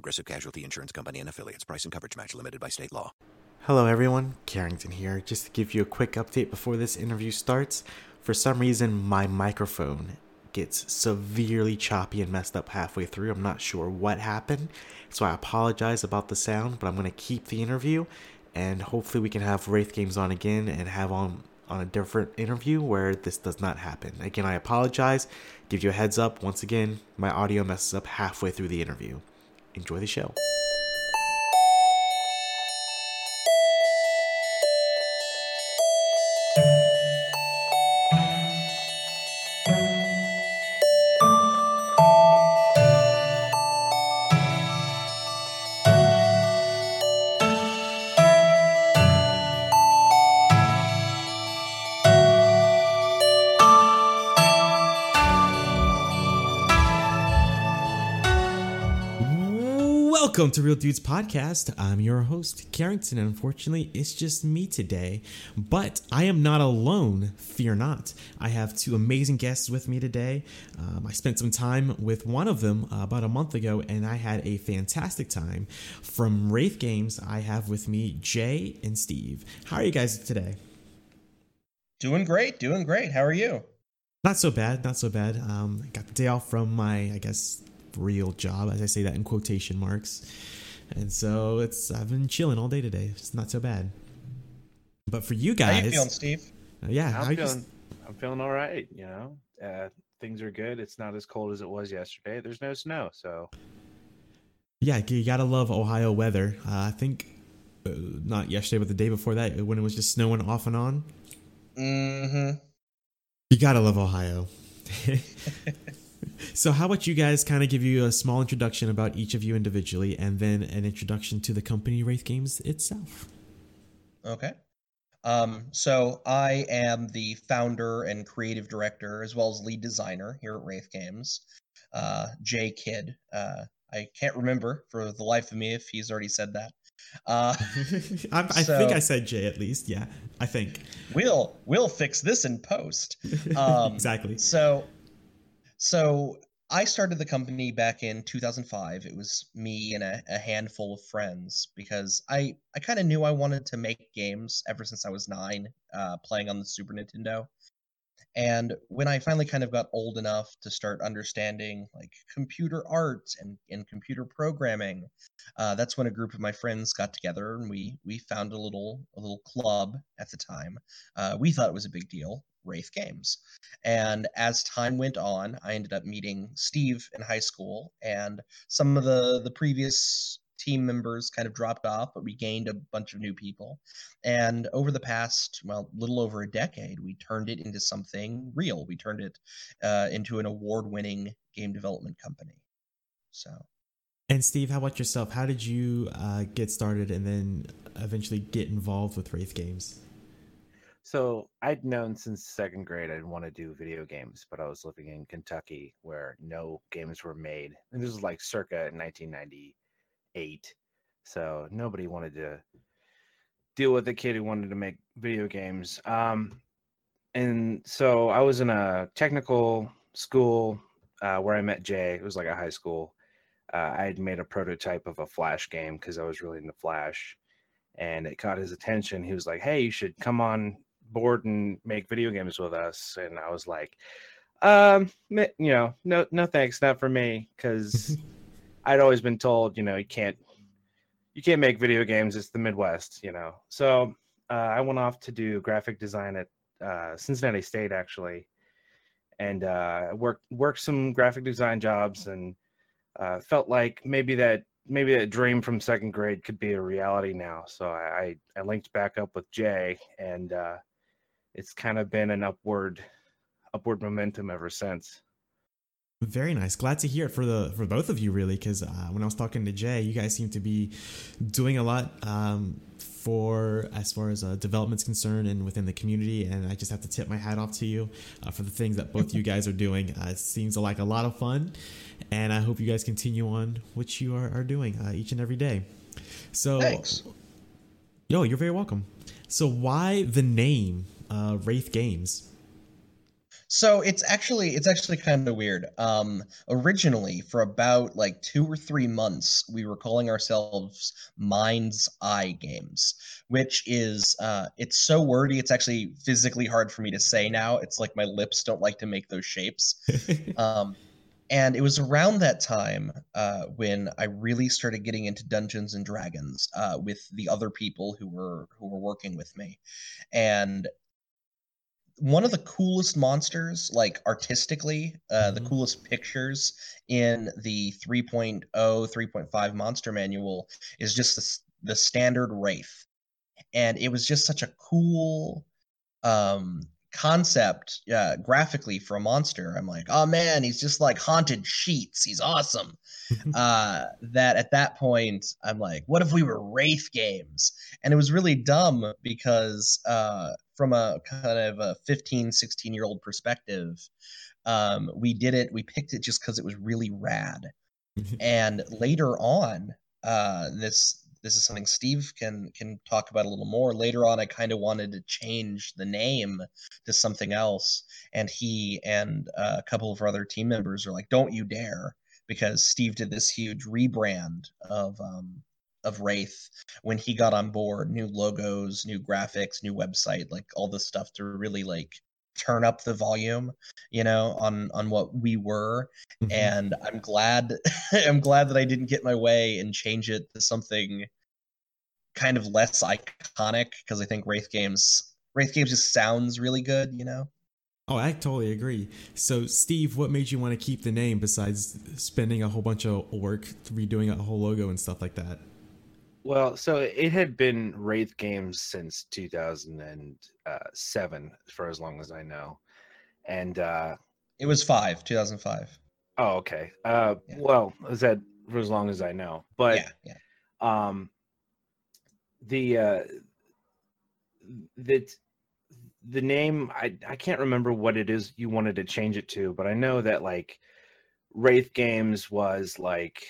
Progressive Casualty Insurance Company and affiliates. Price and coverage match limited by state law. Hello, everyone. Carrington here. Just to give you a quick update before this interview starts. For some reason, my microphone gets severely choppy and messed up halfway through. I'm not sure what happened, so I apologize about the sound, but I'm going to keep the interview and hopefully we can have Wraith Games on again and have on on a different interview where this does not happen. Again, I apologize. Give you a heads up. Once again, my audio messes up halfway through the interview. Enjoy the show. Welcome to Real Dudes Podcast. I'm your host, Carrington. Unfortunately, it's just me today, but I am not alone. Fear not. I have two amazing guests with me today. Um, I spent some time with one of them uh, about a month ago, and I had a fantastic time. From Wraith Games, I have with me Jay and Steve. How are you guys today? Doing great, doing great. How are you? Not so bad, not so bad. Um, got the day off from my, I guess, real job, as I say that in quotation marks. And so it's I've been chilling all day today. It's not so bad. But for you guys, how you feeling, Steve? Uh, yeah, I'm feeling. I'm feeling all right. You know, uh, things are good. It's not as cold as it was yesterday. There's no snow, so yeah, you gotta love Ohio weather. Uh, I think uh, not yesterday, but the day before that, when it was just snowing off and on. Mm-hmm. You gotta love Ohio. so how about you guys kind of give you a small introduction about each of you individually and then an introduction to the company wraith games itself okay um, so i am the founder and creative director as well as lead designer here at wraith games uh, jay kidd uh, i can't remember for the life of me if he's already said that uh, I, I so, think I said Jay at least. Yeah, I think we'll we'll fix this in post. Um, exactly. So so I started the company back in 2005. It was me and a, a handful of friends because I, I kind of knew I wanted to make games ever since I was nine, uh, playing on the Super Nintendo. And when I finally kind of got old enough to start understanding like computer art and, and computer programming, uh, that's when a group of my friends got together and we we found a little a little club at the time. Uh, we thought it was a big deal, Wraith Games. And as time went on, I ended up meeting Steve in high school, and some of the the previous team members kind of dropped off, but we gained a bunch of new people. And over the past, well, little over a decade, we turned it into something real. We turned it uh, into an award winning game development company. So. And Steve, how about yourself? How did you uh, get started and then eventually get involved with Wraith Games? So I'd known since second grade I'd want to do video games, but I was living in Kentucky where no games were made. And this was like circa 1990 eight. So nobody wanted to deal with a kid who wanted to make video games. Um, and so I was in a technical school uh, where I met Jay. It was like a high school. Uh, I had made a prototype of a Flash game because I was really into Flash, and it caught his attention. He was like, "Hey, you should come on board and make video games with us." And I was like, "Um, you know, no, no thanks, not for me," because I'd always been told, you know, you can't you can't make video games. It's the Midwest, you know. So uh, I went off to do graphic design at uh, Cincinnati State, actually, and uh, worked worked some graphic design jobs, and uh, felt like maybe that maybe that dream from second grade could be a reality now. So I I linked back up with Jay, and uh, it's kind of been an upward upward momentum ever since. Very nice. Glad to hear it for the for both of you, really, because uh, when I was talking to Jay, you guys seem to be doing a lot um, for as far as uh, development's concerned and within the community. And I just have to tip my hat off to you uh, for the things that both you guys are doing. Uh, it seems like a lot of fun, and I hope you guys continue on what you are, are doing uh, each and every day. So, Thanks. yo, you're very welcome. So, why the name uh, Wraith Games? So it's actually it's actually kind of weird. Um, originally, for about like two or three months, we were calling ourselves Mind's Eye Games, which is uh, it's so wordy. It's actually physically hard for me to say now. It's like my lips don't like to make those shapes. um, and it was around that time uh, when I really started getting into Dungeons and Dragons uh, with the other people who were who were working with me, and one of the coolest monsters, like artistically, uh, the Mhm. coolest pictures in the 3.0, 3.5 monster manual is just the, the standard Wraith. And it was just such a cool um, concept uh, graphically for a monster. I'm like, oh man, he's just like haunted sheets. He's awesome. uh, that at that point, I'm like, what if we were Wraith games? And it was really dumb because uh, from a kind of a 15, 16 year old perspective, um, we did it, we picked it just because it was really rad. and later on, uh, this this is something Steve can can talk about a little more. Later on, I kind of wanted to change the name to something else, and he and uh, a couple of our other team members are like, "Don't you dare!" Because Steve did this huge rebrand of um, of Wraith when he got on board. New logos, new graphics, new website, like all this stuff to really like turn up the volume, you know, on on what we were Mhm. and I'm glad I'm glad that I didn't get my way and change it to something kind of less iconic because I think Wraith games Wraith games just sounds really good, you know. Oh, I totally agree. So, Steve, what made you want to keep the name besides spending a whole bunch of work redoing a whole logo and stuff like that? Well, so it had been Wraith Games since 2007, for as long as I know. And uh, It was five, 2005. oh, okay. Uh, Yeah. well, I said for as long as I know, but yeah, yeah. um, the uh, that the name I I can't remember what it is you wanted to change it to, but I know that like Wraith Games was like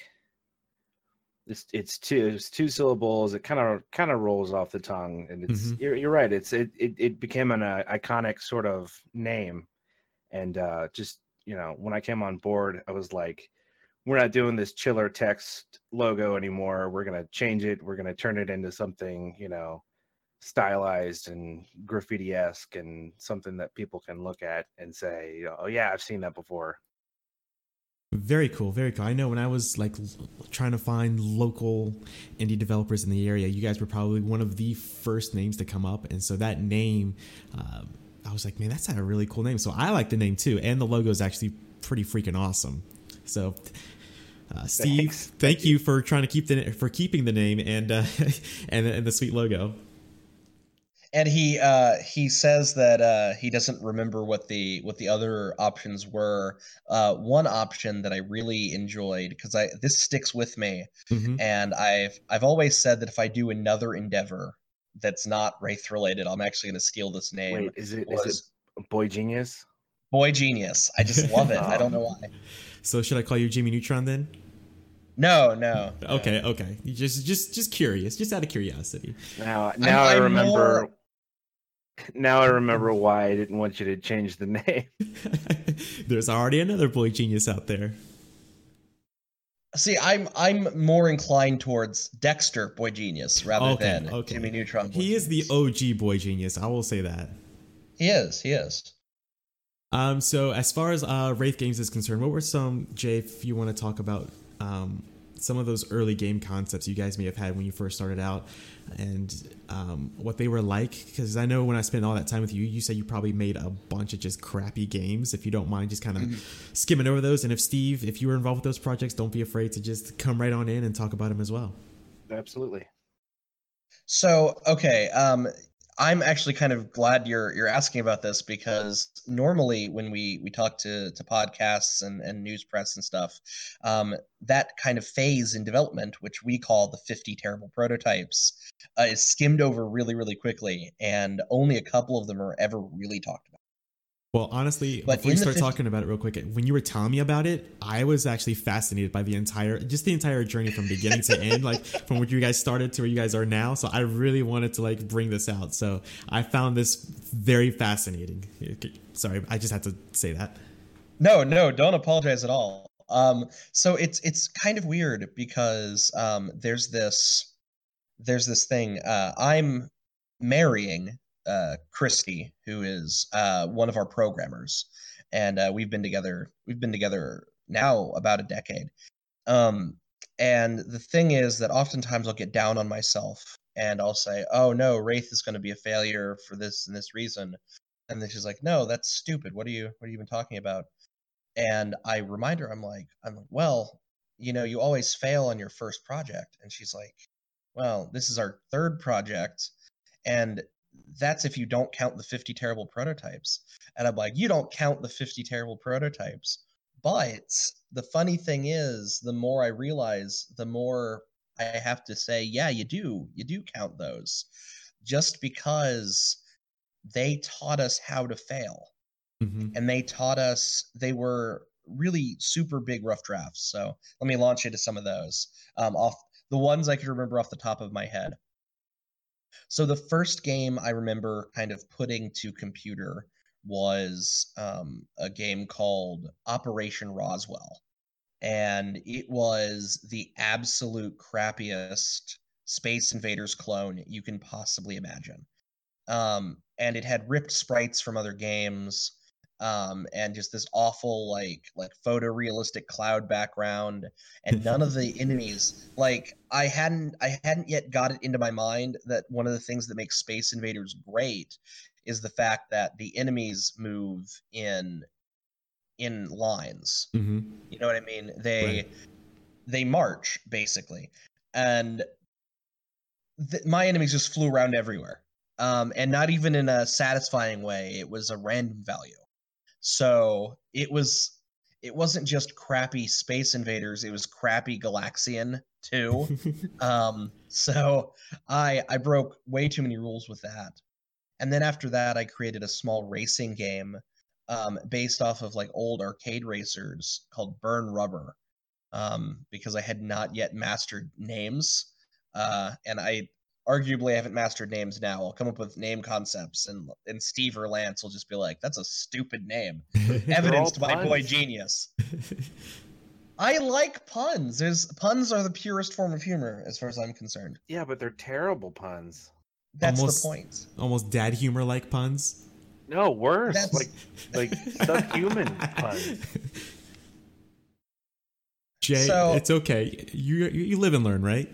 it's it's two it's two syllables. It kind of kind of rolls off the tongue, and it's Mhm. you're, you're right. It's it it, it became an uh, iconic sort of name, and uh, just you know when I came on board, I was like, we're not doing this chiller text logo anymore. We're gonna change it. We're gonna turn it into something you know stylized and graffiti esque and something that people can look at and say, oh yeah, I've seen that before. Very cool, very cool. I know when I was like trying to find local indie developers in the area, you guys were probably one of the first names to come up, and so that name, um, I was like, man, that's a really cool name. So I like the name too, and the logo is actually pretty freaking awesome. So, uh, Steve, Thanks. thank you for trying to keep the for keeping the name and uh, and and the sweet logo. And he uh he says that uh he doesn't remember what the what the other options were. Uh one option that I really enjoyed because I this sticks with me hmm and I've I've always said that if I do another endeavor that's not Wraith related, I'm actually going to steal this name. Wait, is it is was it Boy Genius? Boy Genius. I just love it. I don't know why. So should I call you Jimmy Neutron then? No, no. no. Okay, okay. You just just just curious, just out of curiosity. Now, now I I'm remember. more- Now I remember why I didn't want you to change the name. There's already another boy genius out there. See, I'm I'm more inclined towards Dexter Boy Genius rather Okay, than okay. Jimmy Neutron. Boy He is the OG boy genius. I will say that. He is. He is. Um, so as far as uh, Wraith Games is concerned, what were some, Jay, if you want to talk about um, some of those early game concepts you guys may have had when you first started out and um, what they were like? Because I know when I spent all that time with you, you said you probably made a bunch of just crappy games. If you don't mind just kind of skimming over those. And if Steve, if you were involved with those projects, don't be afraid to just come right on in and talk about them as well. Absolutely. So okay, um, I'm actually kind of glad you're you're asking about this because normally when we we talk to to podcasts and and news press and stuff, um, that kind of phase in development, which we call the 50 terrible prototypes, uh, is skimmed over really really quickly, and only a couple of them are ever really talked. Well, honestly, But before you start 50 talking about it real quick, when you were telling me about it, I was actually fascinated by the entire, just the entire journey from beginning to end, like from where you guys started to where you guys are now. So I really wanted to like bring this out. So I found this very fascinating. Sorry, I just had to say that. No, no, don't apologize at all. Um, so it's it's kind of weird because um, there's this there's this thing. Uh, I'm marrying uh, Christy, who is uh, one of our programmers, and uh, we've been together. We've been together now about a decade. Um, and the thing is that oftentimes I'll get down on myself and I'll say, "Oh no, Wraith is going to be a failure for this and this reason," and then she's like, "No, that's stupid. What are you What are you even talking about?" And I remind her, I'm like, I'm like, well, you know, you always fail on your first project, and she's like, well, this is our third project, and that's if you don't count the 50 terrible prototypes. And I'm like, you don't count the 50 terrible prototypes. But the funny thing is, the more I realize, the more I have to say, yeah, you do. You do count those. Just because they taught us how to fail. hmm And they taught us, they were really super big rough drafts. So let me launch into some of those. Um, off the ones I can remember off the top of my head. So the first game I remember kind of putting to computer was um, a game called Operation Roswell, and it was the absolute crappiest Space Invaders clone you can possibly imagine. Um, and it had ripped sprites from other games, um, and just this awful like like photorealistic cloud background, and none of the enemies like I hadn't I hadn't yet got it into my mind that one of the things that makes Space Invaders great is the fact that the enemies move in in lines. hmm You know what I mean? They Right. they march basically, and th- my enemies just flew around everywhere, um, and not even in a satisfying way. It was a random value, so it was it wasn't just crappy Space Invaders. It was crappy Galaxian too. um, so I I broke way too many rules with that, and then after that, I created a small racing game um, based off of like old arcade racers called Burn Rubber, um, because I had not yet mastered names, uh, and I arguably haven't mastered names now. I'll come up with name concepts, and and Steve or Lance will just be like, "That's a stupid name," evidenced by Boy. Genius. I like puns. There's puns are the purest form of humor, as far as I'm concerned. Yeah, but they're terrible puns. That's Almost- the point. Almost dad humor like puns. No, worse. That's- Like like subhuman puns. Jay, So- it's okay. You, you you live and learn, right?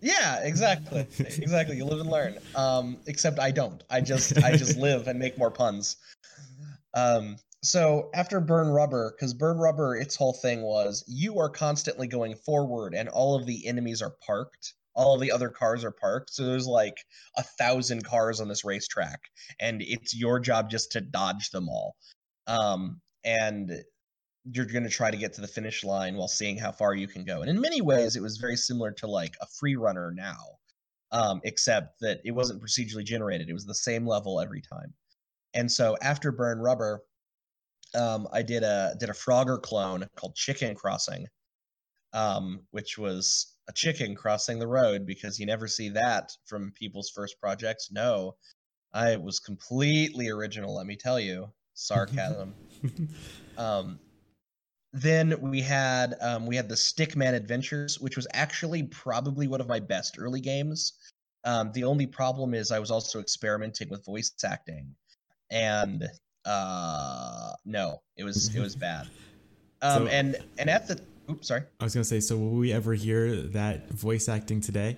Yeah, exactly. exactly. You live and learn. Um, except I don't. I just I just live and make more puns. Um, so after Burn Rubber, because Burn Rubber, its whole thing was you are constantly going forward and all of the enemies are parked. All of the other cars are parked. So there's like a thousand cars on this racetrack, and it's your job just to dodge them all. Um, and you're going to try to get to the finish line while seeing how far you can go. And in many ways, it was very similar to like a free runner now, um, except that it wasn't procedurally generated. It was the same level every time. And so after Burn Rubber, um, I did a did a Frogger clone called Chicken Crossing, um, which was a chicken crossing the road because you never see that from people's first projects. No, I was completely original. Let me tell you, sarcasm. um, then we had um, we had the Stickman Adventures, which was actually probably one of my best early games. Um, the only problem is I was also experimenting with voice acting, and uh, no, it was it was bad. Um, So- and and at the oops, sorry. I was gonna say, so will we ever hear that voice acting today?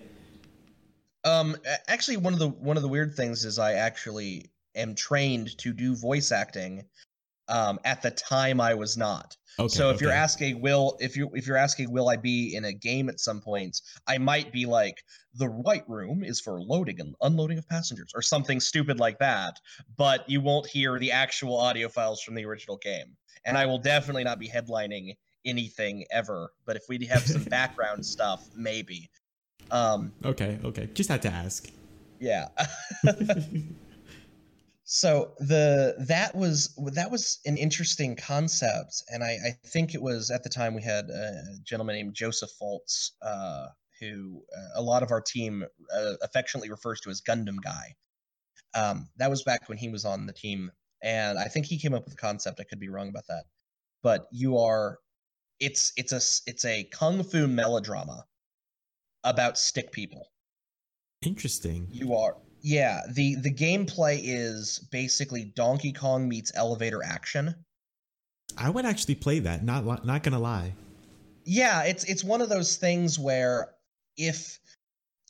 Um, actually, one of the one of the weird things is I actually am trained to do voice acting, Um, at the time, I was not. Okay. so if you're asking, will if you if you're asking, will I be in a game at some points? I might be like, the white room is for loading and unloading of passengers, or something stupid like that. But you won't hear the actual audio files from the original game, and I will definitely not be headlining anything ever. But if we have some background stuff, maybe. Um, Okay, okay. Just had to ask. yeah. so the that was that was an interesting concept, and I, I think it was at the time we had a gentleman named Joseph Foltz, uh, who uh, a lot of our team uh, affectionately refers to as Gundam Guy. Um, that was back when he was on the team, and I think he came up with the concept. I could be wrong about that, but you are, it's it's a it's a kung fu melodrama about stick people Interesting. you are yeah the the gameplay is basically donkey kong meets elevator action I would actually play that. Not not gonna lie. yeah it's it's one of those things where if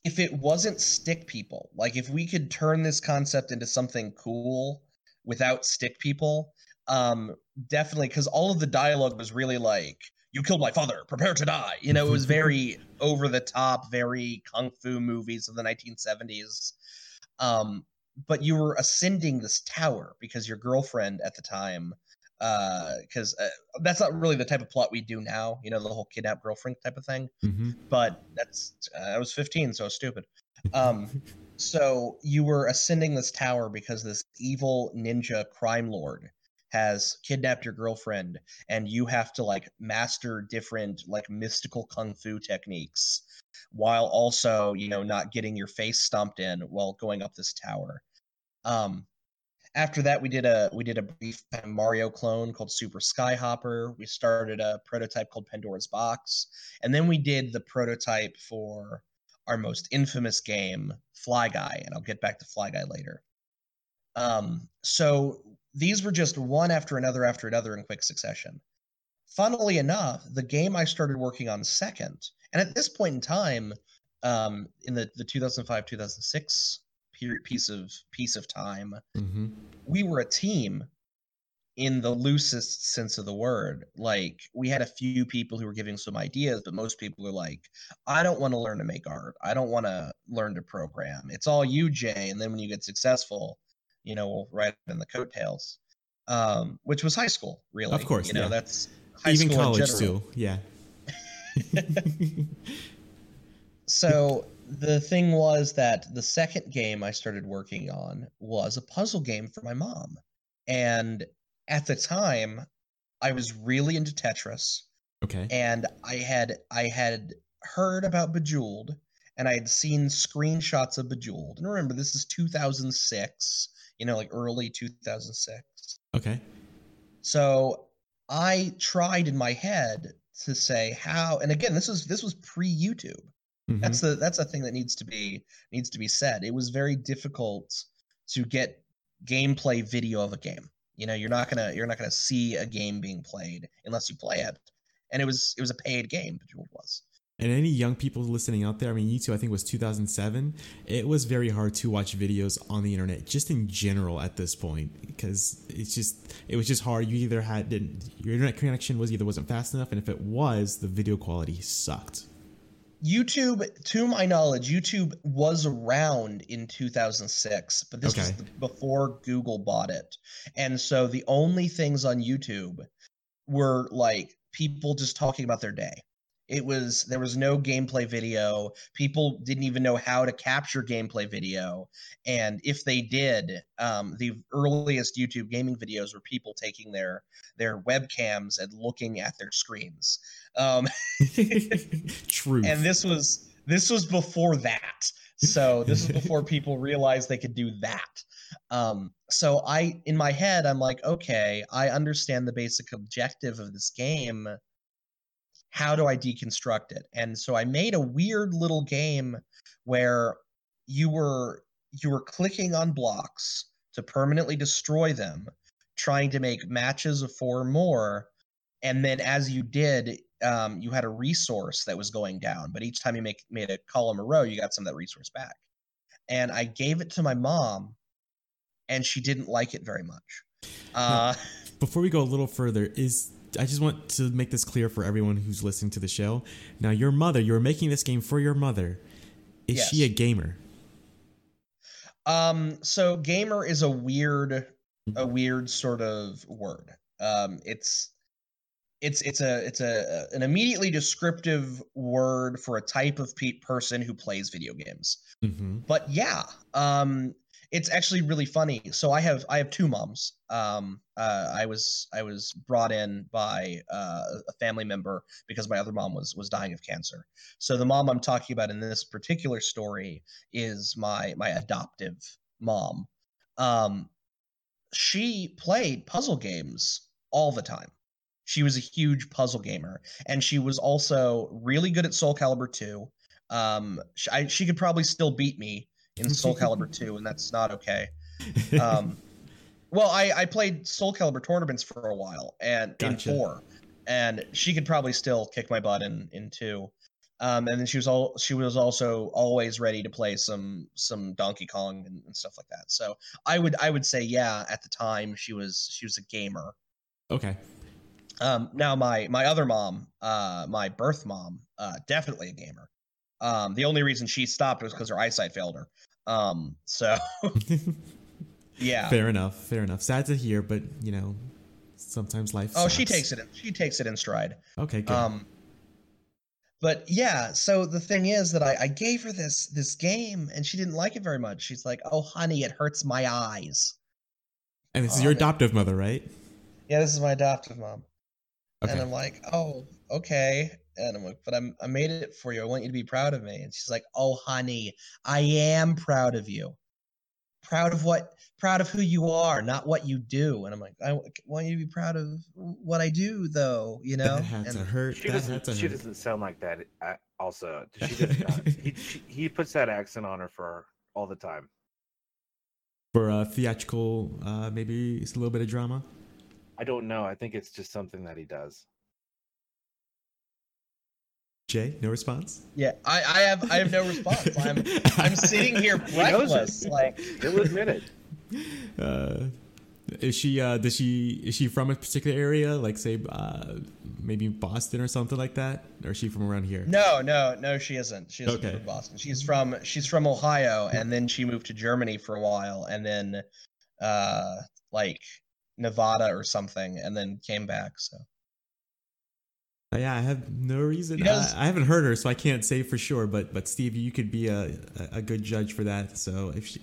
if it wasn't stick people like if we could turn this concept into something cool without stick people um definitely because all of the dialogue was really like you killed my father prepare to die you know it was very over the top very kung fu movies of the 1970s um but you were ascending this tower because your girlfriend at the time because uh, that's not really the type of plot we do now you know the whole kidnap girlfriend type of thing hmm but that's uh, I was 15, so I was stupid. Um, so you were ascending this tower because this evil ninja crime lord has kidnapped your girlfriend, and you have to like master different like mystical kung fu techniques, while also you know not getting your face stomped in while going up this tower. Um, after that, we did a we did a brief Mario clone called Super Skyhopper. We started a prototype called Pandora's Box, and then we did the prototype for our most infamous game, Fly Guy, and I'll get back to Fly Guy later. Um, so these were just one after another after another in quick succession. Funnily enough, the game I started working on second, and at this point in time, um, in the the 2005 2006 period piece of piece of time, mm-hmm. we were a team in the loosest sense of the word. Like we had a few people who were giving some ideas, but most people are like, I don't want to learn to make art. I don't want to learn to program. It's all you, Jay. And then when you get successful, you know, we'll ride in the coattails. Um, which was high school, really. Of course, You know, yeah. that's high Even school college too. Yeah. So the thing was that the second game I started working on was a puzzle game for my mom. And at the time, I was really into Tetris okay. and I had I had heard about Bejeweled and I had seen screenshots of Bejeweled. And remember this is 2006, you know, like early 2006. Okay. So I tried in my head to say how and again this was this was pre-YouTube. Mhm. That's the that's a thing that needs to be needs to be said. It was very difficult to get gameplay video of a game. You know, you're not gonna you're not gonna see a game being played unless you play it. And it was it was a paid game, Bejeweled was. And any young people listening out there, I mean, YouTube, I think was 2007. It was very hard to watch videos on the internet, just in general at this point, because it's just, it was just hard. You either had, didn't, your internet connection was either wasn't fast enough, and if it was, the video quality sucked. YouTube, to my knowledge, YouTube was around in 2006, but this was Okay. the- before Google bought it. And so the only things on YouTube were like people just talking about their day. It was there was no gameplay video. People didn't even know how to capture gameplay video. And if they did, um, the earliest YouTube gaming videos were people taking their their webcams and looking at their screens. Um, Truth. and this was this was before that so this is before people realized they could do that um so i in my head i'm like okay i understand the basic objective of this game how do i deconstruct it? And so i made a weird little game where you were you were clicking on blocks to permanently destroy them trying to make matches of four or more and then as you did um, you had a resource that was going down but each time you make made a column or row you got some of that resource back. And i gave it to my mom and she didn't like it very much. Uh, before we go a little further, is I just want to make this clear for everyone who's listening to the show. Now, your mother, you're making this game for your mother. Is she a gamer? Um, so gamer is a weird, a weird sort of word. Um, it's, it's it's a it's a an immediately descriptive word for a type of pe- person who plays video games. Mm-hmm. But yeah, um, it's actually really funny. So I have I have two moms. Um, uh, I was I was brought in by uh, a family member because my other mom was was dying of cancer. So the mom I'm talking about in this particular story is my my adoptive mom. Um, she played puzzle games all the time. She was a huge puzzle gamer, and she was also really good at Soul Calibur 2. Um, she, I, she could probably still beat me in Soul Calibur 2, and that's not okay. Um, well, I, I played Soul Calibur tournaments for a while, and Gotcha. in four, and she could probably still kick my butt in in two. Um, and then she was all she was also always ready to play some some Donkey Kong and, and stuff like that. So I would I would say yeah, at the time she was she was a gamer. okay. Um, now my my other mom, uh, my birth mom, uh, definitely a gamer. Um, the only reason she stopped was because her eyesight failed her. Um, so yeah. Fair enough. Fair enough. Sad to hear, but you know, sometimes life. Oh, she takes it. She takes it in stride. Okay, good. Um, but yeah, so the thing is that I, I gave her this this game and she didn't like it very much. She's like, "Oh, honey, it hurts my eyes." and this is oh, your adoptive mother, right? Yeah, this is my adoptive mom. Okay. And I'm like, oh, okay. And I'm like, but I'm I made it for you. I want you to be proud of me. And she's like, oh, honey, I am proud of you. Proud of what? Proud of who you are, not what you do. And I'm like, I want you to be proud of what I do, though. You know. that had to And- hurt. She that doesn't. to She hurt. doesn't sound like that. Also, she does not. he, she, he puts that accent on her for all the time. For a theatrical, uh, maybe it's a little bit of drama. I don't know. I think it's just something that he does. Jay, no response. Yeah, I, I have I have no response. I'm I'm sitting here He knows it. breathless. Like He'll admit it. Uh, is she? Uh, does she? Is she from a particular area? Like, say, uh, maybe Boston or something like that, or is she from around here? no, no, no, she isn't. She isn't Okay. from Boston. She's from she's from Ohio, and then she moved to Germany for a while, and then uh like Nevada or something, and then came back. So yeah, I have no reason. Does- I, I haven't heard her, so I can't say for sure. But but Steve, you could be a a, a good judge for that. So if she,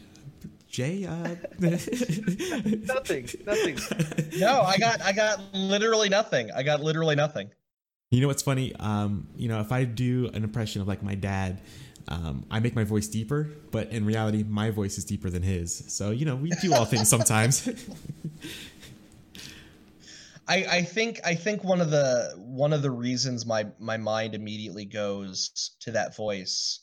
Jay, uh, Nothing. Nothing. no, I got I got literally nothing. I got literally nothing. You know what's funny? Um, you know, if I do an impression of like my dad, um, I make my voice deeper, but in reality, my voice is deeper than his. So you know, we do all things sometimes. I, I think I think one of the one of the reasons my my mind immediately goes to that voice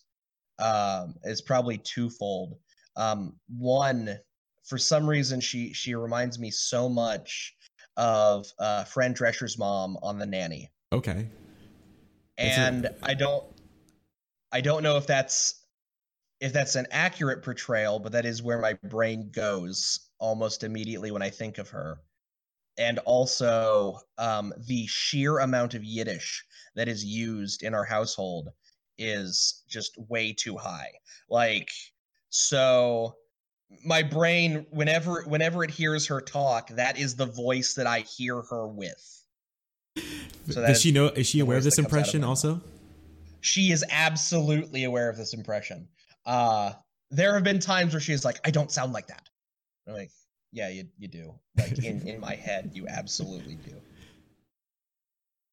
um, is probably twofold. Um, one, for some reason, she she reminds me so much of uh, Fran Drescher's mom on The Nanny, okay. That's and I don't I don't know if that's if that's an accurate portrayal, but that is where my brain goes almost immediately when I think of her. And also, um, the sheer amount of Yiddish that is used in our household is just way too high. Like, so my brain, whenever whenever it hears her talk, that is the voice that I hear her with. So Does is she know? Is she aware of this out of impression also? she is absolutely aware of this impression. Uh there have been times where she's like, I don't sound like that. I'm like, yeah, you you do. Like in, in my head, you absolutely do.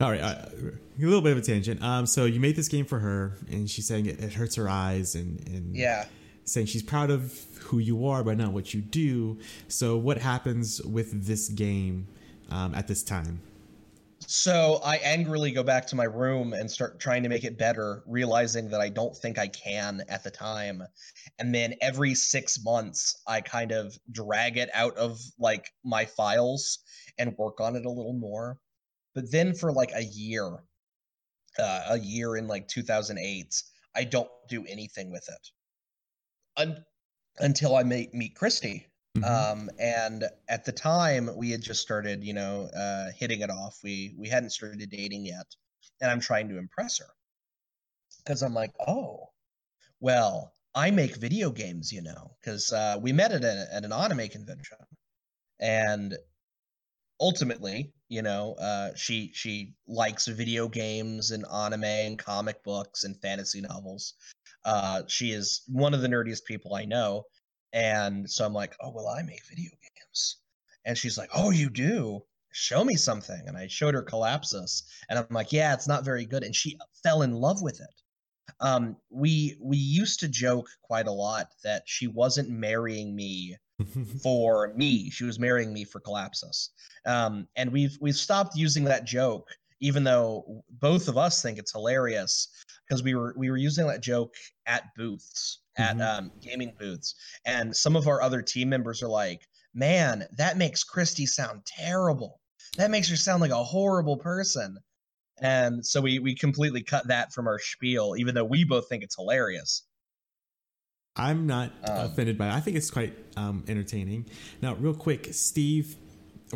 All right, uh, a little bit of a tangent. Um, so you made this game for her, and she's saying it, it hurts her eyes, and and Yeah. saying she's proud of who you are, but not what you do. So what happens with this game um, at this time? So I angrily go back to my room and start trying to make it better, realizing that I don't think I can at the time. And then every six months, I kind of drag it out of like my files and work on it a little more. But then for like a year, uh, a year in like 2008, I don't do anything with it Un- until I meet meet Christy. Mhm. Um, and at the time, we had just started, you know, uh, hitting it off. We we hadn't started dating yet, and I'm trying to impress her because I'm like, oh, well, I make video games, you know, because uh, we met at, a, at an anime convention, and ultimately, you know, uh, she she likes video games and anime and comic books and fantasy novels. Uh, she is one of the nerdiest people I know, and so I'm like, oh well, I make video games, and she's like, oh, you do. Show me something, and I showed her Collapsus, and I'm like, yeah, it's not very good, and she fell in love with it. Um we we used to joke quite a lot that she wasn't marrying me for me. She was marrying me for collapsus. Um and we've we've stopped using that joke even though both of us think it's hilarious because we were we were using that joke at booths at Mhm. um, gaming booths and some of our other team members are like man that makes christy sound terrible that makes her sound like a horrible person and so we we completely cut that from our spiel even though we both think it's hilarious I'm not Um, offended by it. I think it's quite um, entertaining. Now, real quick, Steve,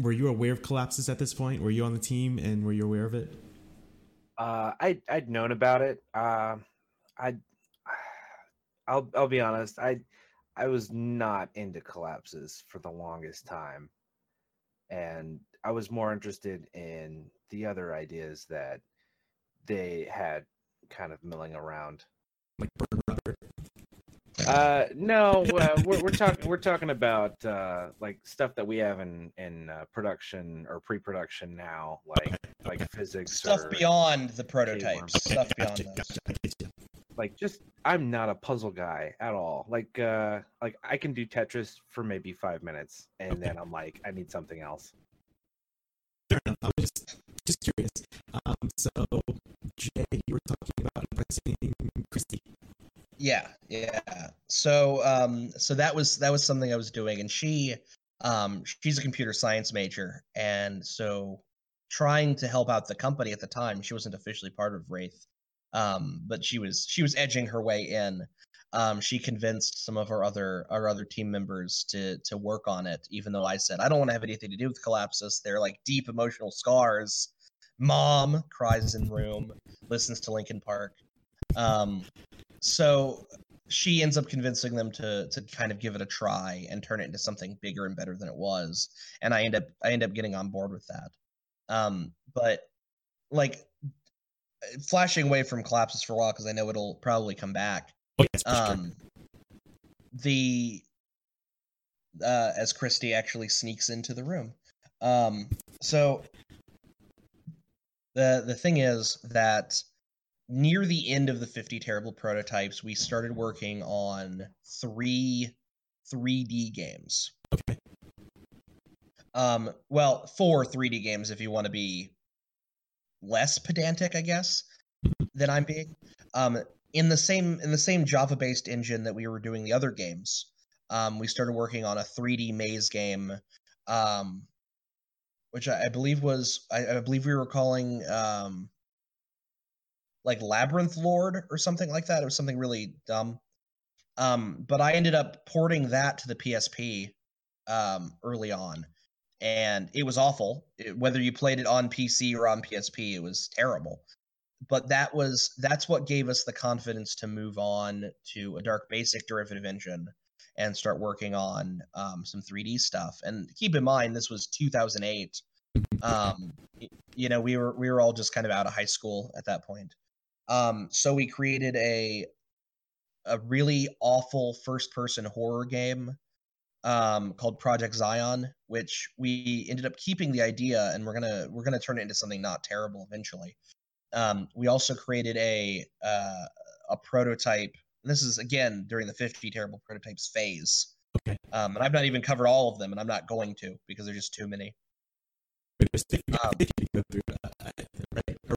were you aware of collapsus at this point? Were you on the team and were you aware of it? Uh, I I'd known about it. Uh, I I'll I'll be honest. I I was not into collapsus for the longest time, and I was more interested in the other ideas that they had kind of milling around. Like burn rubber? Uh, no, uh, we're we're talking we're talking about uh like stuff that we have in in uh, production or pre-production now, like Okay, like okay. physics stuff or, beyond the prototypes Okay, stuff beyond gotcha, those gotcha, I get you. like just I'm not a puzzle guy at all. Like uh like I can do Tetris for maybe five minutes and then I'm like, I need something else. Fair enough. I was just, just curious. Um, so, Jay, you were talking about impressing Christy. Yeah yeah. So um so that was that was something i was doing and she um she's a computer science major and so trying to help out the company at the time she wasn't officially part of wraith um but she was she was edging her way in. Um she convinced some of our other our other team members to to work on it even though i said i don't want to have anything to do with collapsus. They're like deep emotional scars. Mom cries in room listens to linkin park. Um so she ends up convincing them to to kind of give it a try and turn it into something bigger and better than it was. And i end up i end up getting on board with that. Um but like flashing away from collapsus for a while because i know it'll probably come back. Oh, yes, um the uh as christy actually sneaks into the room. Um so the the thing is that near the end of the 50 terrible prototypes we started working on three 3d games Okay. um well four 3d games if you want to be less pedantic i guess than i'm being um in the same in the same java based engine that we were doing the other games um we started working on a 3d maze game um which i, I believe was I, I believe we were calling um like labyrinth lord or something like that. It was something really dumb. Um but i ended up porting that to the psp um early on. And it was awful. It- whether you played it on pc or on psp it was terrible. But that was that's what gave us the confidence to move on to a dark basic derivative engine and start working on um, some 3d stuff. And keep in mind this was 2008 um, you know we were we were all just kind of out of high school at that point um, so we created a a really awful first person horror game um, called Project Zion, which we ended up keeping the idea, and we're gonna we're gonna turn it into something not terrible eventually. Um, we also created a uh, a prototype. And this is again during the 50 terrible prototypes phase. Okay. Um, and I've not even covered all of them, and I'm not going to because there's just too many. But there's 50, um, 50 to go through, uh,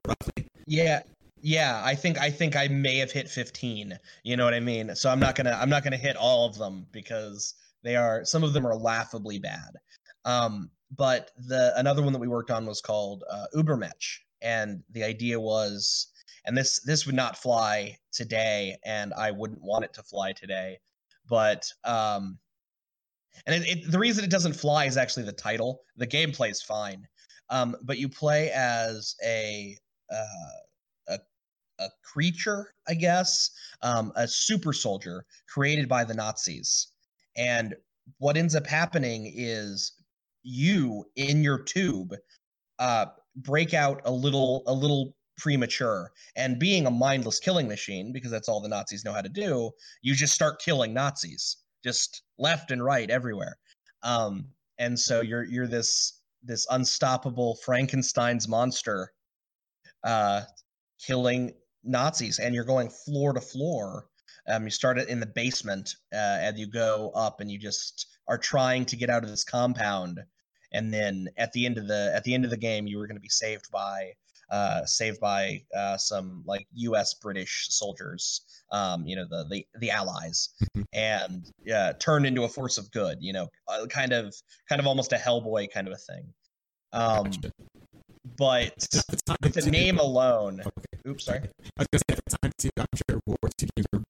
roughly. Yeah, yeah. I think I think I may have hit 15. You know what I mean? So I'm not gonna I'm not gonna hit all of them because they are some of them are laughably bad. Um, but the another one that we worked on was called uh, Ubermatch, and the idea was, and this this would not fly today, and I wouldn't want it to fly today, but um, And it, it, the reason it doesn't fly is actually the title. The gameplay is fine, um, but you play as a uh, a creature, I guess, um, a super soldier created by the Nazis. And what ends up happening is you in your tube uh, break out a little a little premature and being a mindless killing machine because that's all the nazis know how to do you just start killing nazis just left and right everywhere um, and so you're you're this this unstoppable frankenstein's monster uh, killing nazis and you're going floor to floor um, you start it in the basement uh, and you go up and you just are trying to get out of this compound and then at the end of the at the end of the game you were going to be saved by uh, saved by uh, some like U.S. British soldiers, um, you know, the the, the Allies, mm-hmm. and uh, turned into a force of good. You know, uh, kind of kind of almost a Hellboy kind of a thing. Um, but with the name alone. Oops, sorry. I was going to say at the time too. I'm sure World War II games were,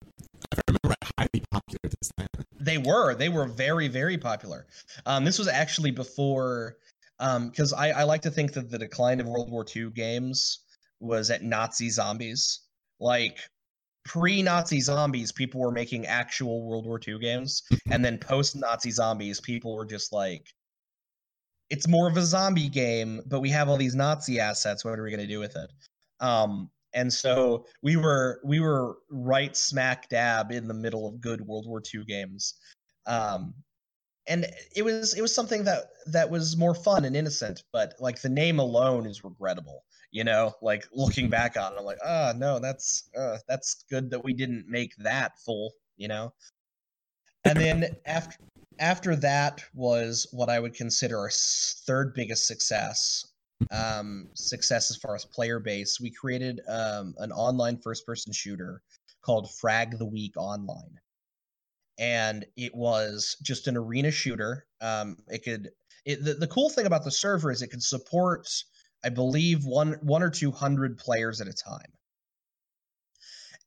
if I remember right, highly popular at this time. They were. They were very, very popular. Um, this was actually before because um, I, I like to think that the decline of World War II games was at Nazi zombies. Like pre-Nazi zombies, people were making actual World War II games, and then post-Nazi zombies, people were just like, "It's more of a zombie game, but we have all these Nazi assets. What are we going to do with it?" Um, and so we were we were right smack dab in the middle of good World War II games. Um, and it was it was something that that was more fun and innocent but like the name alone is regrettable you know like looking back on it i'm like oh, no that's uh, that's good that we didn't make that full you know and then after after that was what i would consider our third biggest success um success as far as player base we created um an online first person shooter called frag the week online and it was just an arena shooter. Um, it could. It, the, the cool thing about the server is it could support, I believe, one one or two hundred players at a time,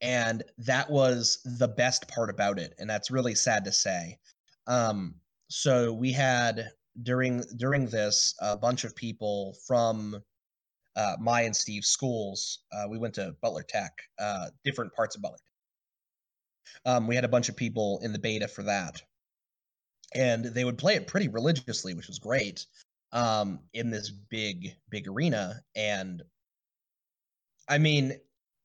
and that was the best part about it. And that's really sad to say. Um, so we had during during this a bunch of people from uh, my and Steve's schools. Uh, we went to Butler Tech, uh, different parts of Butler um, we had a bunch of people in the beta for that, and they would play it pretty religiously, which was great. Um, in this big, big arena, and I mean,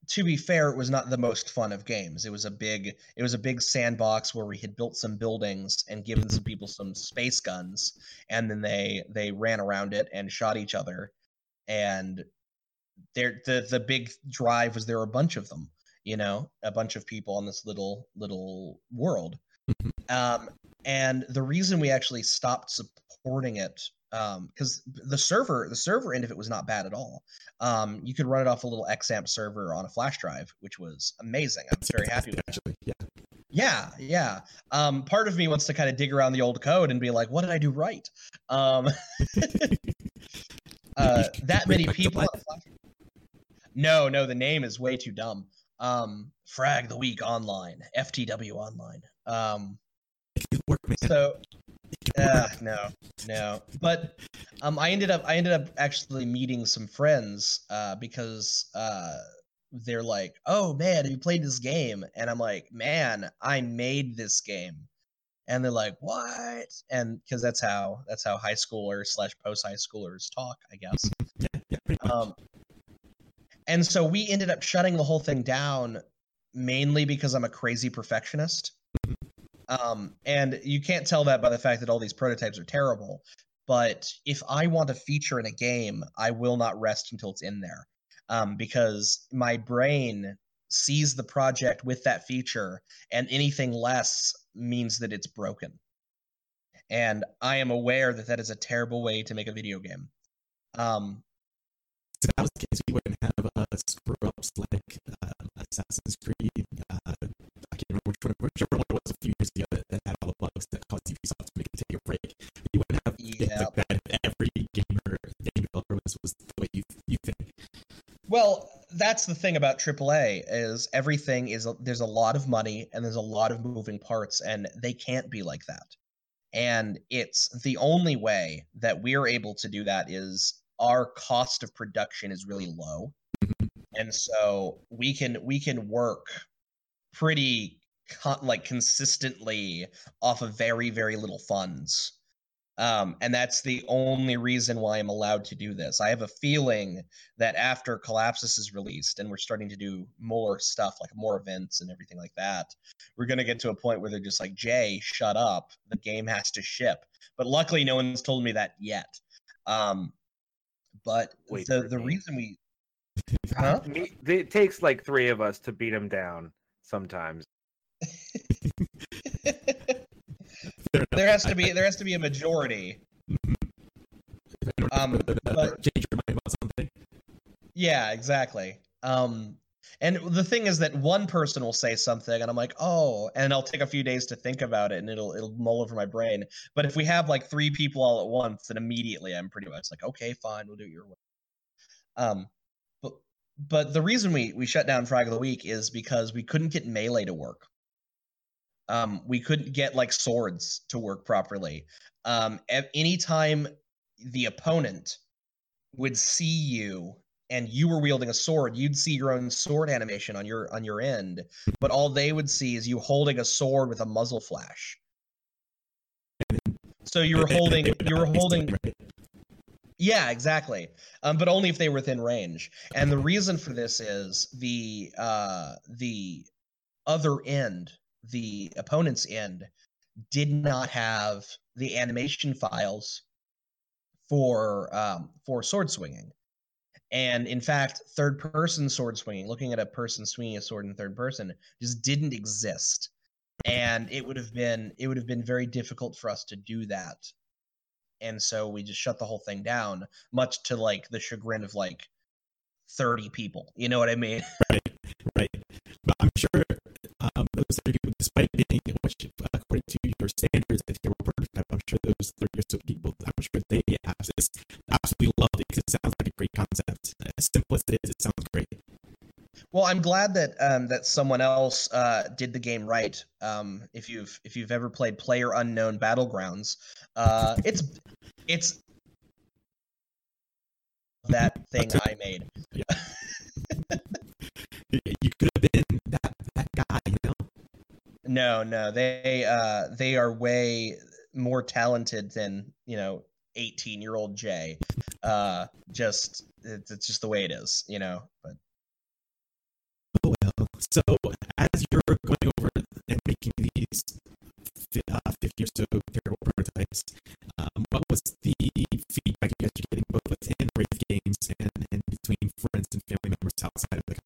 to be fair, it was not the most fun of games. It was a big, it was a big sandbox where we had built some buildings and given some people some space guns, and then they they ran around it and shot each other, and there the the big drive was there were a bunch of them you know, a bunch of people on this little little world. Mm-hmm. Um, and the reason we actually stopped supporting it because um, the server the server end of it was not bad at all. Um, you could run it off a little XAMPP server on a flash drive, which was amazing. I'm very happy with actually. Yeah. Yeah, yeah. Um, part of me wants to kind of dig around the old code and be like, what did I do right? Um, uh, that many people. No, no, the name is way too dumb um frag the week online ftw online um so uh, no no. But um i ended up i ended up actually meeting some friends uh because uh they're like oh man have you played this game? And i'm like man i made this game. And they're like what? And because that's how that's how high schoolers slash post high schoolers talk i guess. Yeah, yeah, um and so we ended up shutting the whole thing down mainly because I'm a crazy perfectionist. Um, and you can't tell that by the fact that all these prototypes are terrible. But if I want a feature in a game, I will not rest until it's in there. Um, because my brain sees the project with that feature, and anything less means that it's broken. And I am aware that that is a terrible way to make a video game. Um, if that was the case, we wouldn't have uh, screw ups like uh, Assassin's Creed. Uh, which one, whichever one it was a few years ago that, that had all the bugs that caused Ubisoft to make it take a break. You wouldn't have yeah. like that if every gamer, game developer was, was the way you, you think. Well, that's the thing about AAA is everything is there's a lot of money and there's a lot of moving parts, and they can't be like that. And it's the only way that we're able to do that is our cost of production is really low. Mm-hmm. And so we can we can work pretty like consistently off of very very little funds. Um, and that's the only reason why i'm allowed to do this. I have a feeling that after collapsus is released and we're starting to do more stuff like more events and everything like that we're going to get to a point where they're just like jay shut up. The game has to ship. But luckily no one's told me that yet. Um, but Wait the, the reason we huh? It takes like three of us to beat him down sometimes. there has to be there has to be a majority. Um, but change your mind about something. yeah, exactly. Um, and the thing is that one person will say something, and I'm like, oh, and I'll take a few days to think about it, and it'll it'll mull over my brain. But if we have like three people all at once, then immediately I'm pretty much like, okay, fine, we'll do it your way. Um, but but the reason we we shut down Frag of the Week is because we couldn't get melee to work. Um, we couldn't get like swords to work properly. Um, at any time the opponent would see you and you were wielding a sword, you'd see your own sword animation on your on your end, but all they would see is you holding a sword with a muzzle flash. So you were holding you were holding yeah, exactly. Um, but only if they were within range. And the reason for this is the uh, the other end, the opponent's end, did not have the animation files for um, for sword swinging. And in fact, third person sword swinging, looking at a person swinging a sword in third person, just didn't exist. And it would have been it would have been very difficult for us to do that and so we just shut the whole thing down much to like the chagrin of like 30 people you know what i mean Right. But I'm sure those 30 people, despite being, which, according to your standards, if they were prototype, I'm sure those 30 or so people, I'm sure they abs- absolutely loved it because it sounds like a great concept. As simple as it is, it sounds great. well i'm glad that um that someone else uh did the game right um if you've if you've ever played player unknown battlegrounds uh it's it's that thing i made You you could have been that, that guy? No no they uh they are way more talented than you know 18 year old jay uh just it's, it's just the way it is you know but Oh well. So, as you're going over and making these uh, 50 or so terrible prototypes, um, what was the feedback you guys are getting both within Wraith Games and, and between friends and family members outside of the?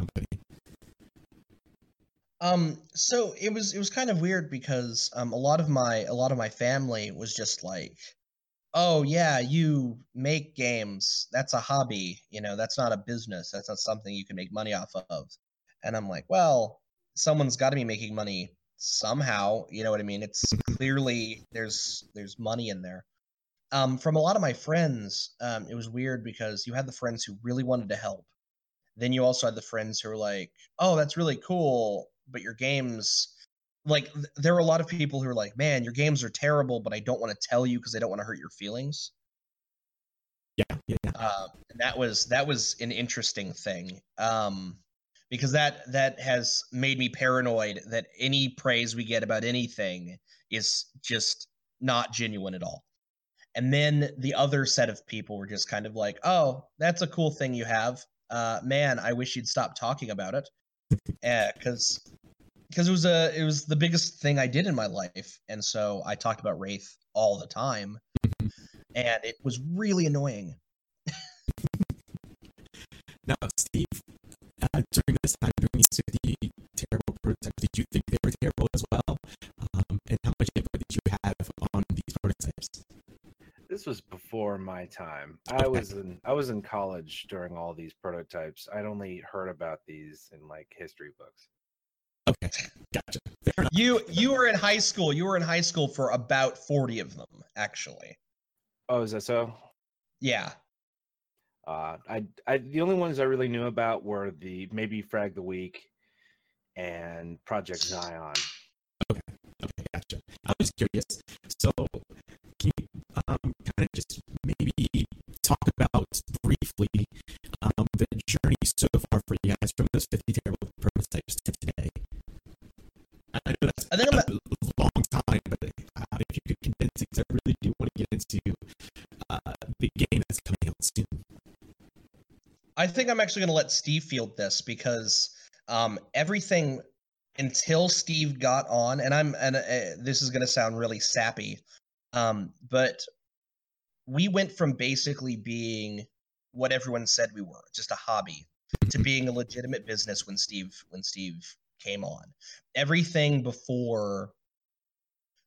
Um, so it was it was kind of weird because um a lot of my a lot of my family was just like, "Oh yeah, you make games. That's a hobby. You know, that's not a business. That's not something you can make money off of." And I'm like, "Well, someone's got to be making money somehow. You know what I mean? It's clearly there's there's money in there." Um, from a lot of my friends, um, it was weird because you had the friends who really wanted to help. Then you also had the friends who were like, "Oh, that's really cool, but your games like th- there are a lot of people who are like, "Man, your games are terrible, but I don't want to tell you because I don't want to hurt your feelings." Yeah, yeah, yeah. Uh, and that was that was an interesting thing um, because that that has made me paranoid that any praise we get about anything is just not genuine at all. And then the other set of people were just kind of like, "Oh, that's a cool thing you have. Uh, man, I wish you'd stop talking about it." Because because it was a it was the biggest thing I did in my life, and so I talked about Wraith all the time, and it was really annoying. Now, Steve, uh, during this time, during these 50 terrible prototypes, did you think they were terrible as well? Um, and how much input did you have on these prototypes? This was before my time. I was in I was in college during all these prototypes. I'd only heard about these in like history books. Okay, gotcha. You you were in high school. You were in high school for about forty of them, actually. Oh, is that so? Yeah. Uh, I, I the only ones I really knew about were the maybe Frag the Week and Project Zion. Okay, okay, gotcha. I was curious. So, can you um, kind of just maybe talk about briefly um, the journey so far for you guys from those 50 terrible prototypes to today? I know that's I think a long time, but uh, if you could condense it, 'cause I really do want to get into uh, the game that's coming out soon. I think I'm actually going to let Steve field this because um, everything until Steve got on, and I'm and uh, this is going to sound really sappy, um, but we went from basically being what everyone said we were, just a hobby, to being a legitimate business when Steve when Steve came on. Everything before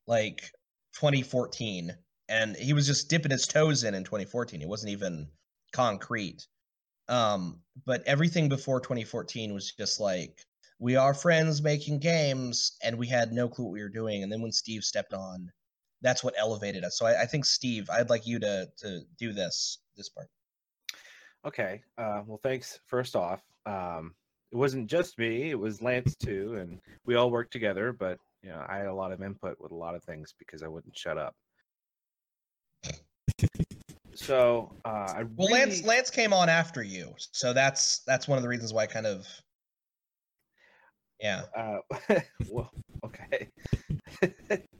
like 2014 and he was just dipping his toes in in 2014 it wasn't even concrete. Um but everything before 2014 was just like we are friends making games and we had no clue what we were doing. And then when steve stepped on that's what elevated us so i, I think steve i'd like you to to do this this part Okay. Uh, well, thanks. First off, um, it wasn't just me; it was Lance too, and we all worked together. But you know, I had a lot of input with a lot of things because I wouldn't shut up. So uh, I well lance lance came on after you so that's that's one of the reasons why i kind of yeah Uh, well, okay.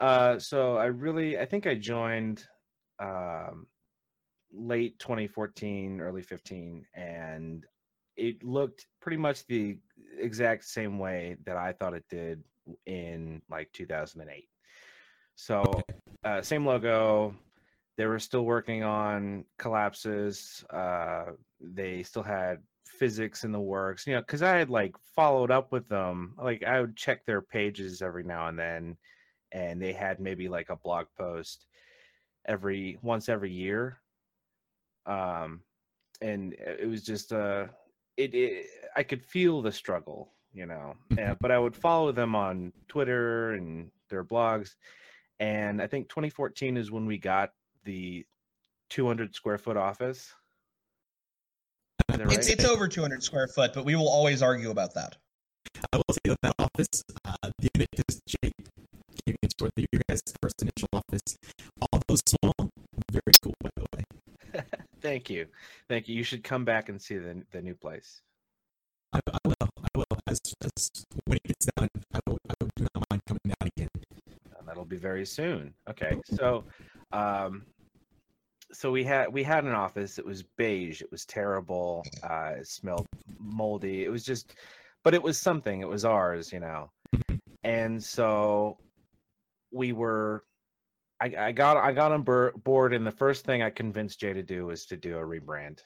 uh, so I really, I think I joined um, late 2014, early 15, and it looked pretty much the exact same way that I thought it did in like 2008. So, uh, same logo. They were still working on collapsus. Uh, they still had physics in the works, you know, because I had like followed up with them. Like I would check their pages every now and then, and they had maybe like a blog post every once every year. Um, and it was just uh, it, it I could feel the struggle, you know. And, but I would follow them on Twitter and their blogs, and I think 2014 is when we got the 200 square foot office. Is it's right? it's over 200 square foot but we will always argue about that I will say that that office, uh, the unit is Jake me for the your guys' first initial office. Although small, very cool by the way. Thank you, thank you. You should come back and see the the new place. I, I will, I will. As, as when it gets done, I will, I will do not mind coming down again. and that'll be very soon. Okay, so, um, so we had we had an office. It was beige. It was terrible. Uh, it smelled moldy. It was just, but it was something. It was ours, you know. And so we were. I, I got I got on board, and the first thing I convinced Jay to do was to do a rebrand,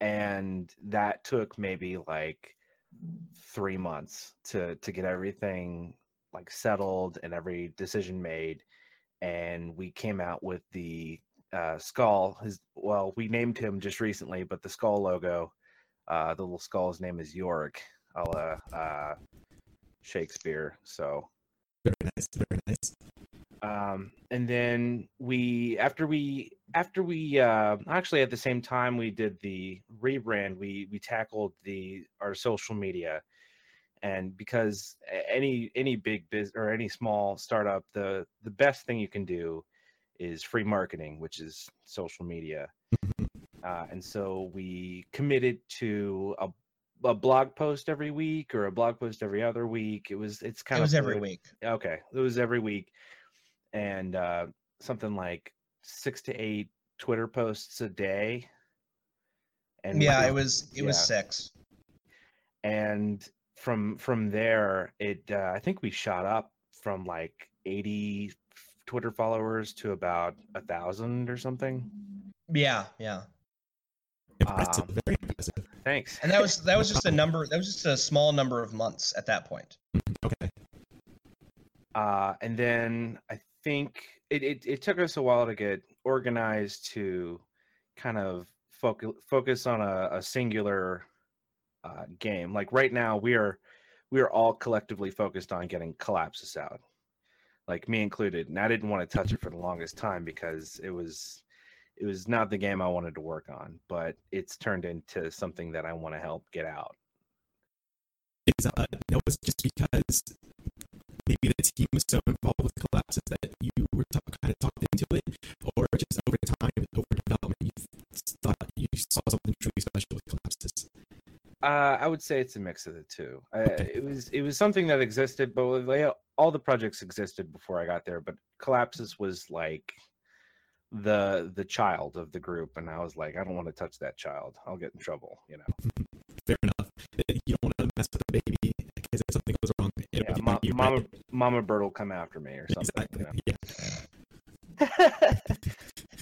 and that took maybe like three months to to get everything like settled and every decision made. And we came out with the uh, skull. His well we named him just recently but the skull logo uh, the little skull's name is Yorick, a la uh, Shakespeare. So Very nice, very nice. um, and then we after we after we uh, actually at the same time we did the rebrand we we tackled the our social media. And because any any big biz or any small startup the the best thing you can do is free marketing which is social media. Uh, and so we committed to a, a blog post every week or a blog post every other week it was it's kind it of was every week Okay, it was every week, and uh, something like six to eight Twitter posts a day. And yeah it was it was six and from from there, it uh, I think we shot up from like eighty Twitter followers to about a thousand or something. yeah yeah Impressive, Um, very impressive. Thanks. and that was that was just a number that was just a small number of months at that point Okay. uh, and then I think it, it, it took us a while to get organized to kind of focus focus on a, a singular uh, game. Like right now, we are we are all collectively focused on getting collapsus out, like me included. And I didn't want to touch it for the longest time because it was it was not the game I wanted to work on. But it's turned into something that I want to help get out. Is uh, no, it's just because maybe the team was so involved with collapsus that you were t- kind of talked into it, or just over time, over development, you thought you saw something truly special with collapsus? Uh, I would say it's a mix of the two. I, it was it was something that existed, but all the projects existed before I got there. But Collapsus was like the the child of the group, and I was like, I don't want to touch that child. I'll get in trouble, you know. Fair enough. You don't want to mess with the baby because if something goes wrong, yeah, it'll be Ma- on Mama right? Mama Bird will come after me or something. Exactly. you Yeah.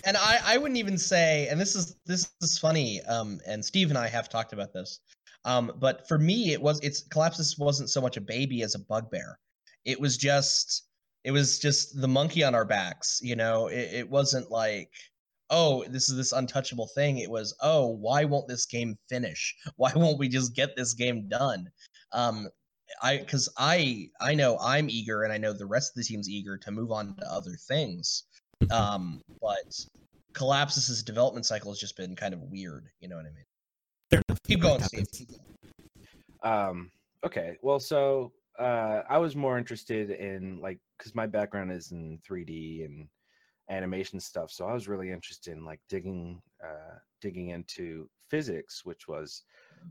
and I, I wouldn't even say, and this is this is funny. Um, and Steve and I have talked about this. Um, but for me, it was it's collapsus wasn't so much a baby as a bugbear. It was just it was just the monkey on our backs. You know, it, it wasn't like oh this is this untouchable thing. It was oh why won't this game finish? Why won't we just get this game done? Um, I because I I know I'm eager, and I know the rest of the team's eager to move on to other things. Um, but Collapsus' development cycle has just been kind of weird. You know what I mean? Fair enough. Keep going. Steve. Um, okay, well, so uh, I was more interested in like because my background is in 3D and animation stuff, so I was really interested in like digging uh, digging into physics, which was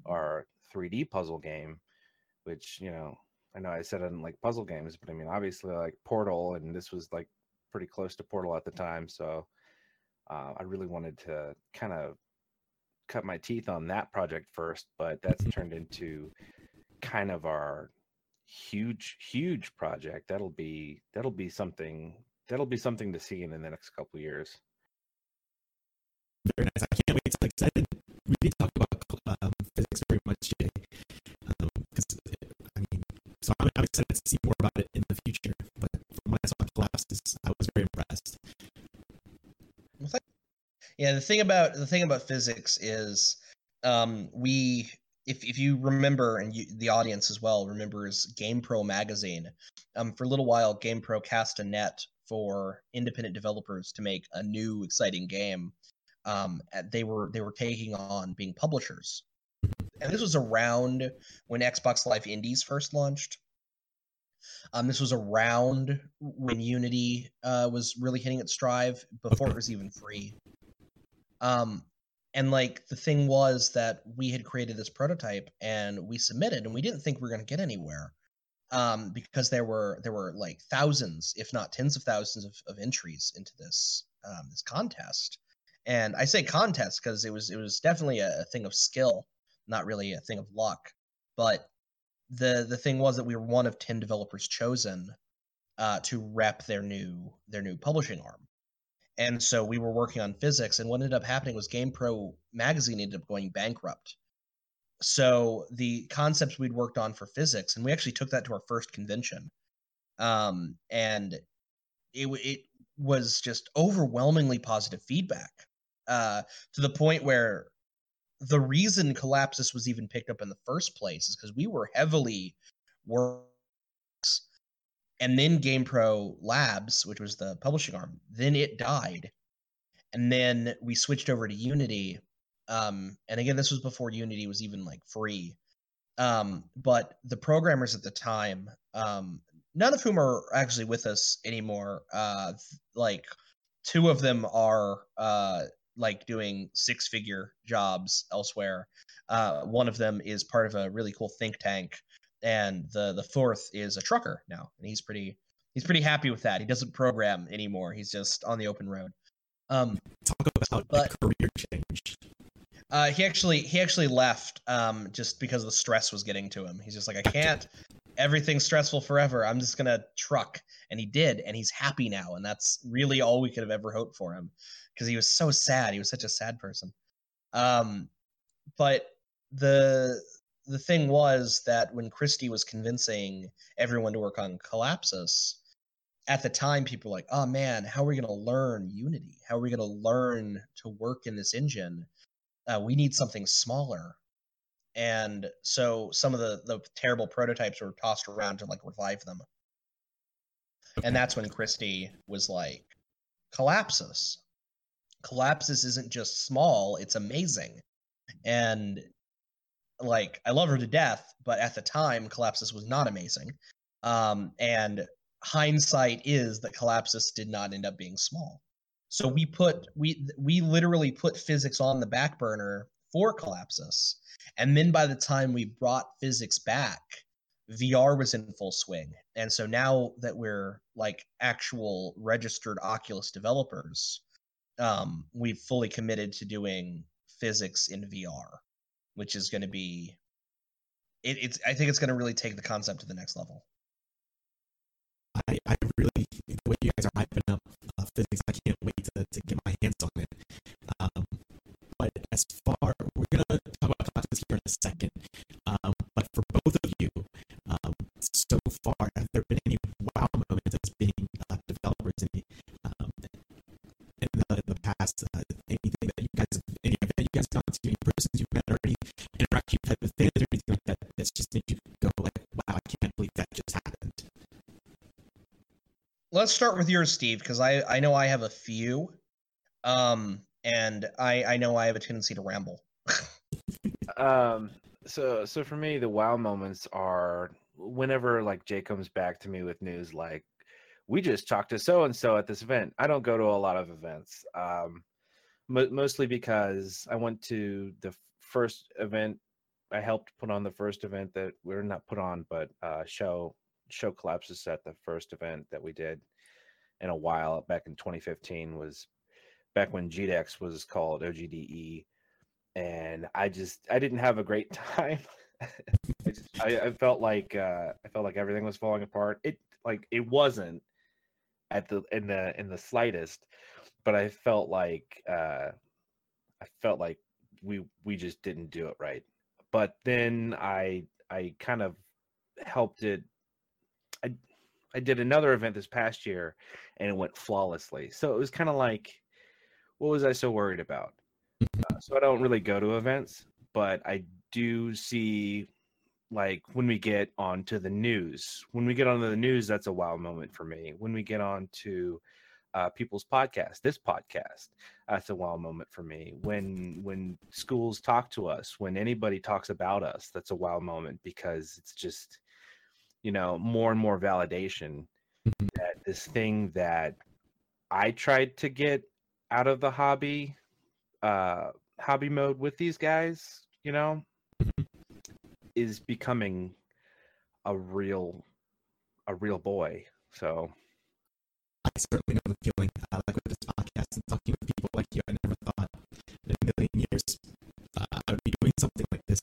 our 3D puzzle game. Which you know, I know I said I didn't like puzzle games, but I mean, obviously, I like Portal, and this was like pretty close to Portal at the time, so uh, I really wanted to kind of cut my teeth on that project first, but that's turned into kind of our huge, huge project. That'll be that'll be something that'll be something to see in the next couple years. Very nice. I can't wait to like 'cause I didn't we didn't talk about um, physics very much today. Um 'cause I mean, so I'm, I'm excited to see more about it in the future. But from when I saw in collapsus, I was very impressed. Yeah, the thing about the thing about physics is, um, we if if you remember, and you, the audience as well remembers GamePro magazine. Um, for a little while, GamePro cast a net for independent developers to make a new exciting game. Um, they were they were taking on being publishers, and this was around when Xbox Live Indies first launched. Um, this was around when Unity uh, was really hitting its stride before it was even free. Um, and like the thing was that we had created this prototype and we submitted, and we didn't think we were going to get anywhere um, because there were there were like thousands, if not tens of thousands, of, of entries into this um, this contest. And I say contest because it was it was definitely a, thing of skill, not really a thing of luck. But the the thing was that we were one of 10 developers chosen uh, to rep their new their new publishing arm and so we were working on physics and what ended up happening was gamepro magazine ended up going bankrupt. So the concepts we'd worked on for physics and we actually took that to our first convention. Um, and it, it was just overwhelmingly positive feedback uh, to the point where the reason Collapsus was even picked up in the first place is because we were heavily works and then GamePro Labs, which was the publishing arm, then it died. And then we switched over to Unity. Um, and again, this was before Unity was even like free. Um, but the programmers at the time, um, none of whom are actually with us anymore, uh, like two of them are uh, like doing six figure jobs elsewhere. Uh, one of them is part of a really cool think tank, and the the fourth is a trucker now, and he's pretty he's pretty happy with that. He doesn't program anymore. He's just on the open road. Um, Talk about But- a career change. uh, he actually he actually left um, just because the stress was getting to him. He's just like, I can't. Everything's stressful forever. I'm just gonna truck, and he did, and he's happy now, and that's really all we could have ever hoped for him, because he was so sad. He was such a sad person. Um, but the the thing was that when Christie was convincing everyone to work on Collapsus, at the time people were like, "Oh man, how are we gonna learn Unity? How are we gonna learn to work in this engine?" uh, we need something smaller. And so some of the the terrible prototypes were tossed around to like revive them. And that's when christie was like collapsus. Collapsus isn't just small it's amazing. And like i love her to death but at the time collapsus was not amazing Um, and hindsight is that Collapsus did not end up being small. So we put we we literally put physics on the back burner for Collapsus. And then by the time we brought physics back, VR was in full swing. And so now that we're like actual registered Oculus developers, um, we've fully committed to doing physics in VR, which is going to be it, it's I think it's going to really take the concept to the next level. I, I really the way you guys are hyping up uh, physics. I can't wait to, to get my hands on it. Um, but as far we're gonna talk about classes here in a second. Um, but for both of you, um, so far, have there been any wow moments as being uh, developers in, um, in the, the past? Uh, anything any event you guys to, any persons you've met, or any interaction you've had with fans, or anything like that, that's just made you go like, "Wow, I can't believe that just happened." Let's start with yours, Steve, because I I know I have a few, um, and I I know I have a tendency to ramble. Um, so so for me, the wow moments are whenever like Jay comes back to me with news like we just talked to so and so at this event. I don't go to a lot of events, um, mo- mostly because I went to the first event. I helped put on the first event that we're not put on, but uh, show show collapsus at the first event that we did in a while back in 2015 was back when GDEX was called OGDE and I just I didn't have a great time. I, just, I, I felt like uh, I felt like everything was falling apart. It like it wasn't at the in the in the slightest, but I felt like uh, I felt like we we just didn't do it right. But then I I kind of helped it. I I did another event this past year, and it went flawlessly. So it was kind of like, what was I so worried about? Uh, so I don't really go to events, but I do see like when we get onto the news. When we get onto the news, that's a wow moment for me. When we get on to uh, people's podcast, this podcast, that's a wow moment for me. When when schools talk to us, when anybody talks about us, that's a wow moment because it's just you know more and more validation that this thing that I tried to get out of the hobby uh hobby mode with these guys you know is becoming a real a real boy. So I certainly know the feeling. Uh, like with this podcast and talking with people like you, I never thought in a million years uh, I would be doing something like this.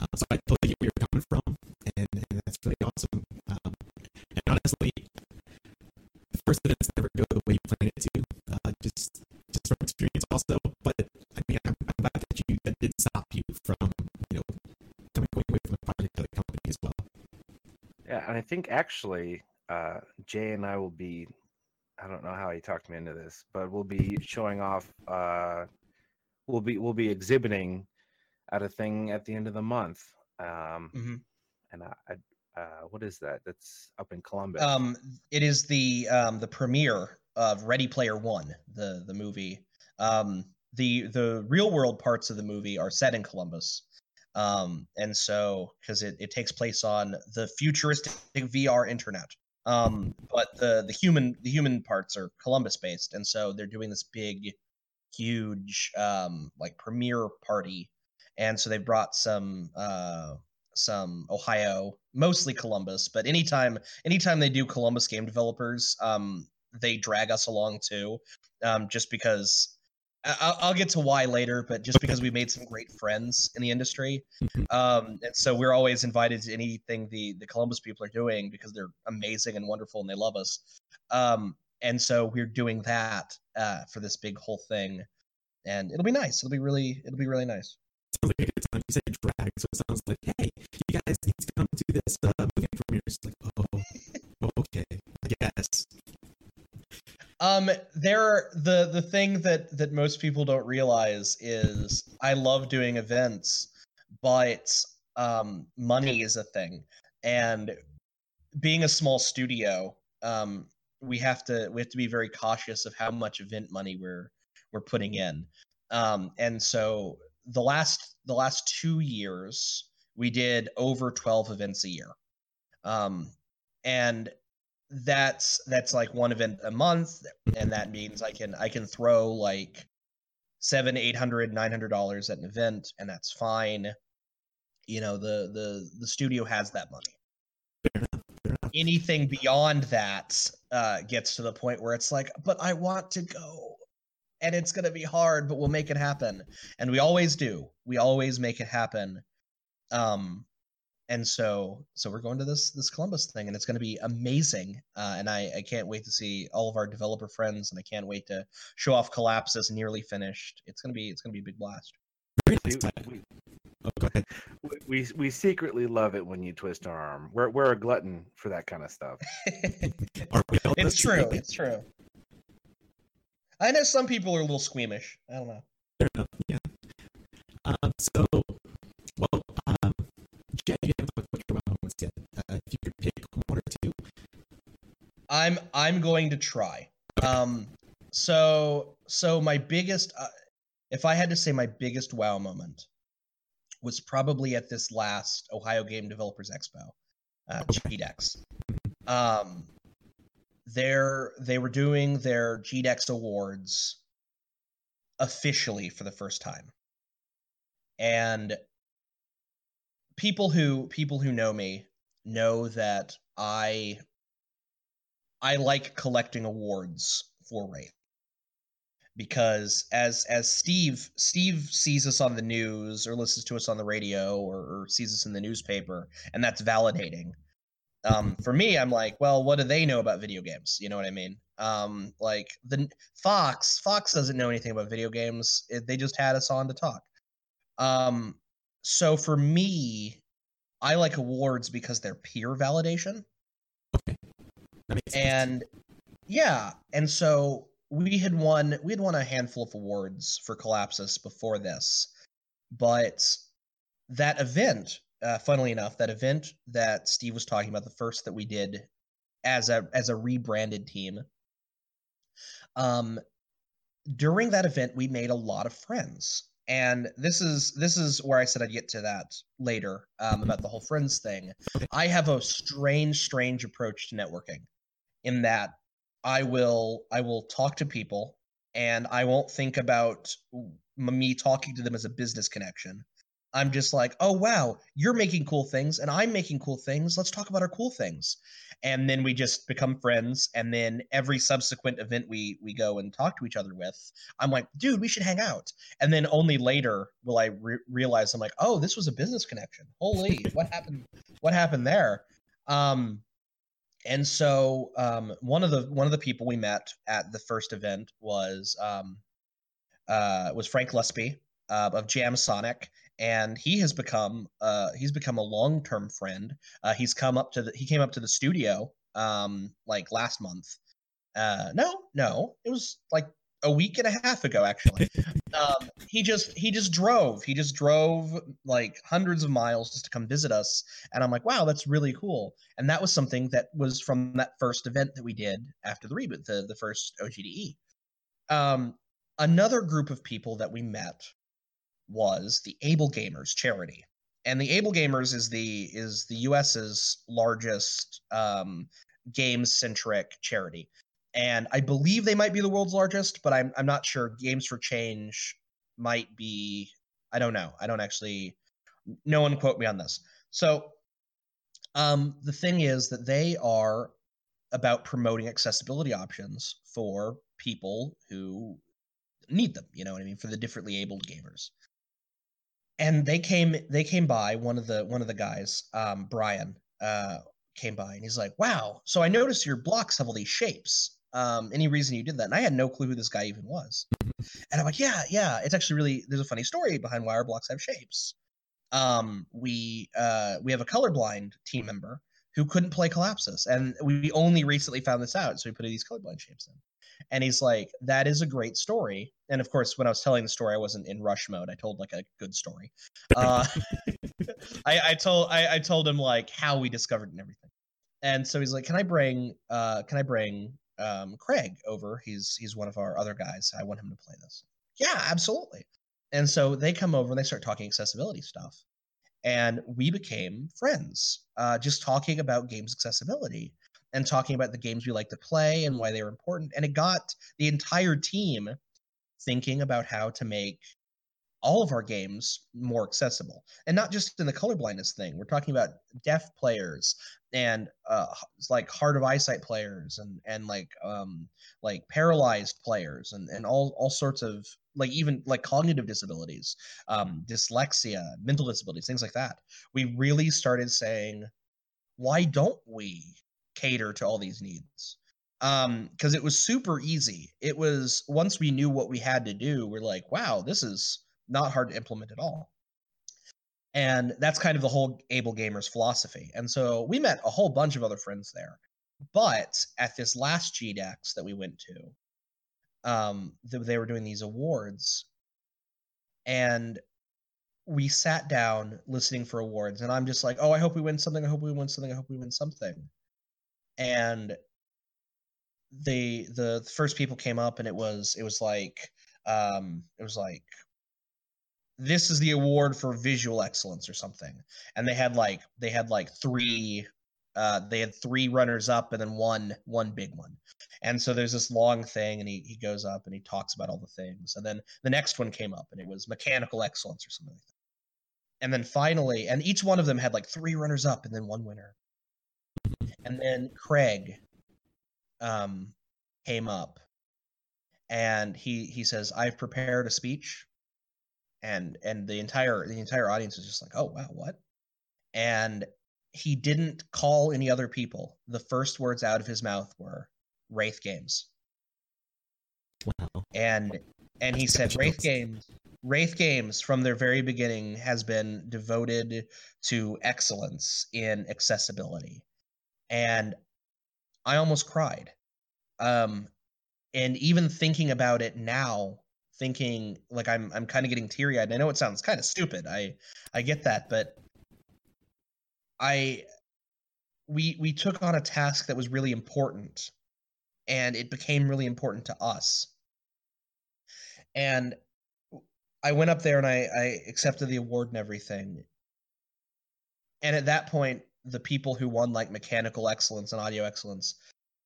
Uh, so I totally get where you're coming from, and, and that's really awesome. Um, and honestly, the first events never go the way you plan it to. Uh, just just from experience, also. But I mean, I'm, I'm glad that you that did stop you from you know coming away from a project to the company as well. yeah and i think actually uh jay and i will be i don't know how he talked me into this but we'll be showing off uh we'll be we'll be exhibiting at a thing at the end of the month um hmm and i, I uh what is that that's up in columbus Um, it is the um, the premiere of Ready Player One, the the movie. Um, the the real world parts of the movie are set in Columbus, um, and so because it, it takes place on the futuristic VR internet. Um, but the the human the human parts are Columbus based, and so they're doing this big, huge um, like premiere party, and so they brought some uh, some Ohio, mostly Columbus, but anytime anytime they do Columbus game developers, um, they drag us along too, um, just because. I'll, I'll get to why later, but just because we made some great friends in the industry, um, and so we're always invited to anything the the Columbus people are doing because they're amazing and wonderful and they love us. Um, and so we're doing that uh, for this big whole thing, and it'll be nice. It'll be really it'll be really nice. sounds like a good time. You said drag, so it sounds like, hey, you guys need to come to this uh, premiere. It's like, oh, okay, I guess. Um, there the the thing that that most people don't realize is I love doing events, but um, money is a thing, and being a small studio, um, we have to we have to be very cautious of how much event money we're we're putting in, um, and so the last the last two years we did over twelve events a year, um, and that's that's like one event a month and that means i can i can throw like seven eight hundred nine hundred dollars at an event and that's fine you know the the the studio has that money Fair enough. Fair enough. anything beyond that uh gets to the point where it's like but i want to go and it's going to be hard but we'll make it happen and we always do we always make it happen um and so so we're going to this this columbus thing and it's going to be amazing uh, and i i can't wait to see all of our developer friends and i can't wait to show off collapsus nearly finished it's going to be it's going to be a big blast Very We, we, Oh, we, we secretly love it when you twist our arm. We're, we're a glutton for that kind of stuff. Are it's true it's true i know some people are a little squeamish i don't know Fair enough. Yeah. Um. So, well, um, Jay, you haven't talked about your moments yet. Uh, if you could pick one or two. I'm I'm going to try. Um, so so my biggest, uh, if I had to say my biggest wow moment, was probably at this last Ohio Game Developers Expo, uh, Okay. GDEX. Um, they're they were doing their GDEX awards officially for the first time, and people who people who know me know that I I like collecting awards for Wraith because as as Steve Steve sees us on the news or listens to us on the radio or, or sees us in the newspaper, and that's validating. Um, for me, I'm like, well, what do they know about video games? You know what I mean? Um, like the Fox Fox doesn't know anything about video games. It, they just had us on to talk. Um, so for me, I like awards because they're peer validation Okay. That makes sense. and yeah and so we had won we had won a handful of awards for collapsus before this but that event uh, funnily enough that event that steve was talking about the first that we did as a as a rebranded team um during that event we made a lot of friends and this is this is where i said i'd get to that later um, about the whole friends thing i have a strange strange approach to networking in that I will I will talk to people and I won't think about me talking to them as a business connection. I'm just like, "Oh wow, you're making cool things and I'm making cool things. Let's talk about our cool things." And then we just become friends and then every subsequent event we we go and talk to each other with, I'm like, "Dude, we should hang out." And then only later will I re- realize I'm like, "Oh, this was a business connection. Holy, what happened what happened there?" Um and so um, one of the one of the people we met at the first event was um, uh, was Frank Lusby uh, of Jam Sonic, and he has become uh, he's become a long term friend. Uh, he's come up to the he came up to the studio um, like last month. Uh, no, no, it was like a week and a half ago actually. um, he just he just drove he just drove like hundreds of miles just to come visit us and i'm like wow that's really cool and that was something that was from that first event that we did after the reboot the, the first ogde um, another group of people that we met was the able gamers charity and the able gamers is the is the us's largest um, games centric charity and I believe they might be the world's largest, but I'm I'm not sure. Games for Change might be. I don't know. I don't actually. No one quote me on this. So, um, the thing is that they are about promoting accessibility options for people who need them. You know what I mean? For the differently abled gamers. And they came. They came by. One of the one of the guys, um, Brian, uh, came by, and he's like, "Wow! So I noticed your blocks have all these shapes." um, any reason you did that. And I had no clue who this guy even was. And I'm like, yeah, yeah, it's actually really there's a funny story behind why our blocks have shapes. Um, we uh, we have a colorblind team member who couldn't play Collapsus, and we only recently found this out, so we put these colorblind shapes in. And he's like, that is a great story. And of course, when I was telling the story, I wasn't in rush mode. I told like a good story. Uh, I, I told I, I told him like how we discovered and everything. And so he's like, "Can I bring uh, can I bring um, Craig over. He's he's one of our other guys. I want him to play this. Yeah, absolutely. And so they come over and they start talking accessibility stuff. and we became friends, uh, just talking about games accessibility and talking about the games we like to play and why they were important. And it got the entire team thinking about how to make all of our games more accessible and not just in the colorblindness thing we're talking about deaf players and uh like hard of eyesight players and and like um like paralyzed players and and all all sorts of like even like cognitive disabilities um dyslexia mental disabilities things like that we really started saying why don't we cater to all these needs. Um because it was super easy. It was once we knew what we had to do we're like wow this is not hard to implement at all. And that's kind of the whole able gamers philosophy. And so we met a whole bunch of other friends there. But at this last gdex that we went to um th- they were doing these awards. And we sat down listening for awards. And i'm just like oh i hope we win something. I hope we win something. I hope we win something and they the first people came up and it was it was like um it was like this is the award for visual excellence or something. And they had like they had like three uh they had three runners up and then one one big one. And so there's this long thing and he, he goes up and he talks about all the things. And then the next one came up and it was mechanical excellence or something like that. And then finally and each one of them had like three runners up and then one winner and then craig um came up and he he says i've prepared a speech. And and the entire the entire audience is just like oh wow what? And he didn't call any other people. The first words out of his mouth were wraith games. Wow. and and he said wraith games wraith games from their very beginning has been devoted to excellence in accessibility and i almost cried. Um and even thinking about it now thinking like i'm i'm kind of getting teary-eyed. I know it sounds kind of stupid i i get that but i we we took on a task that was really important and it became really important to us. And i went up there and i i accepted the award and everything. And at that point the people who won like mechanical excellence and audio excellence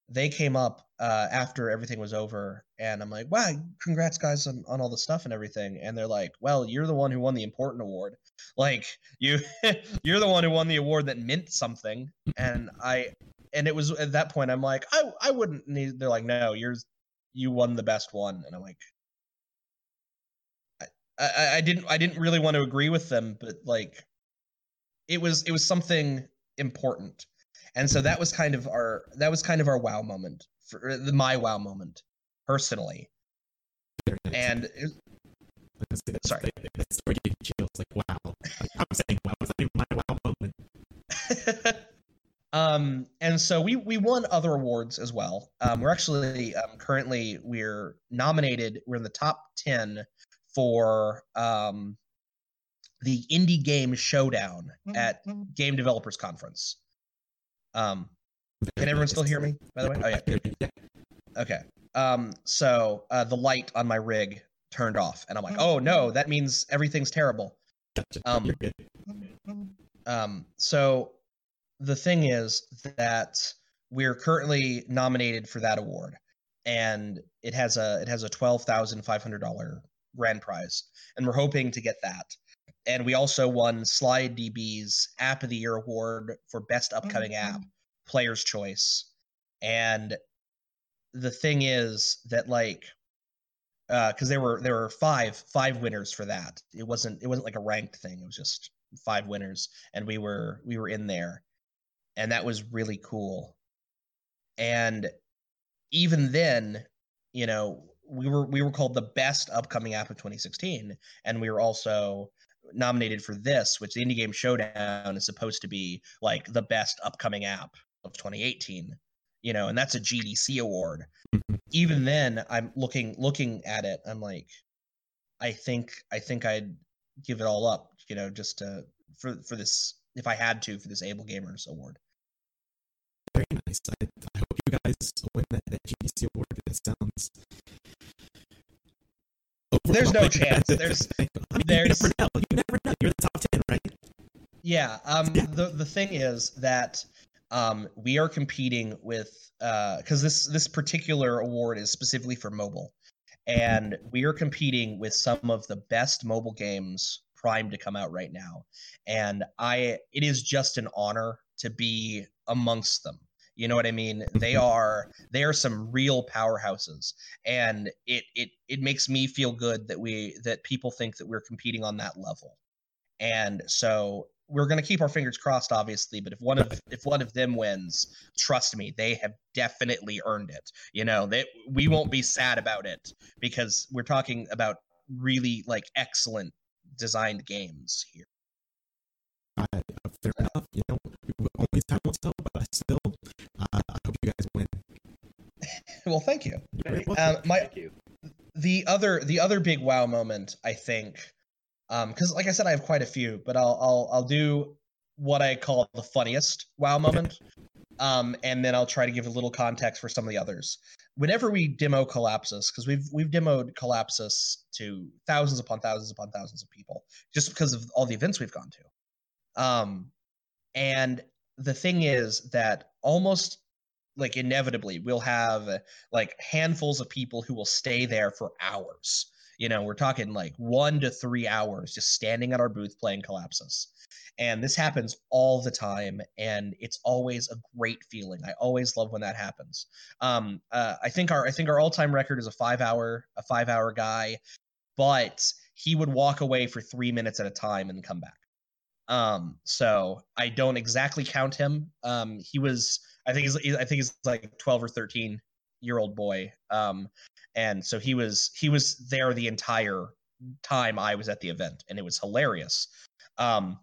they came up uh, after everything was over and i'm like wow congrats guys on, on all the stuff and everything. And they're like well you're the one who won the important award. Like you you're the one who won the award that meant something. And i and it was at that point i'm like i i wouldn't need they're like no yours you won the best one. And i'm like I, I i didn't i didn't really want to agree with them but like it was it was something important and so that was kind of our that was kind of our wow moment for uh, the my wow moment personally and sorry. Like, wow. I'm saying, wow, it's not my wow moment. um and so we we won other awards as well um we're actually um, currently we're nominated we're in the top 10 for um the indie game showdown at game developers conference um can everyone still hear me by the way oh yeah. Yeah. Okay. Um, so uh, the light on my rig turned off, and I'm like, oh no, that means everything's terrible. Um, Um, so the thing is that we're currently nominated for that award, and it has a it has a twelve thousand five hundred dollar grand prize, and we're hoping to get that. And we also won Slide DB's App of the Year award for Best Upcoming mm-hmm. App, Player's Choice, and the thing is that like uh, because there were there were five five winners for that. It wasn't it wasn't like a ranked thing. It was just five winners and we were we were in there. And that was really cool. And even then you know we were we were called the best upcoming app of 2016 and we were also nominated for this which the indie game showdown is supposed to be like the best upcoming app of 2018 you know and that's a gdc award mm-hmm. even then i'm looking looking at it i'm like i think i think i'd give it all up you know just to for for this if i had to for this AbleGamers award Very nice. I, I hope you guys win that, that GDC award. That sounds. There's no chance. There's- I mean, there's- You never know. You never know. You're the top 10, right? Yeah. Um. The the thing is that um we are competing with uh because this this particular award is specifically for mobile, and we are competing with some of the best mobile games primed to come out right now, and I it is just an honor to be amongst them. You know what I mean? They mm-hmm. are they are some real powerhouses, and it it it makes me feel good that we that people think that we're competing on that level. And so we're going to keep our fingers crossed obviously but if one of if one of them wins trust me they have definitely earned it you know that we won't be sad about it because we're talking about really like excellent designed games here fair enough. You know, only time will tell, but I still, uh, I hope you guys win. well thank you Thank, Um, my- thank you. the other the other big wow moment i think um because like i said i have quite a few but i'll i'll i'll do what i call the funniest wow moment um and then i'll try to give a little context for some of the others whenever we demo collapsus because we've we've demoed collapsus to thousands upon thousands upon thousands of people just because of all the events we've gone to um and the thing is that almost like inevitably we'll have like handfuls of people who will stay there for hours. You know, we're talking like one to three hours just standing at our booth playing collapsus. And this happens all the time, and it's always a great feeling. I always love when that happens. Um, uh, I think our I think our all time record is a five hour a five hour guy, but he would walk away for three minutes at a time and come back. Um, so I don't exactly count him. Um, he was I think he's I think he's like 12 or 13 year old boy. Um, and so he was he was there the entire time I was at the event, and it was hilarious. Um,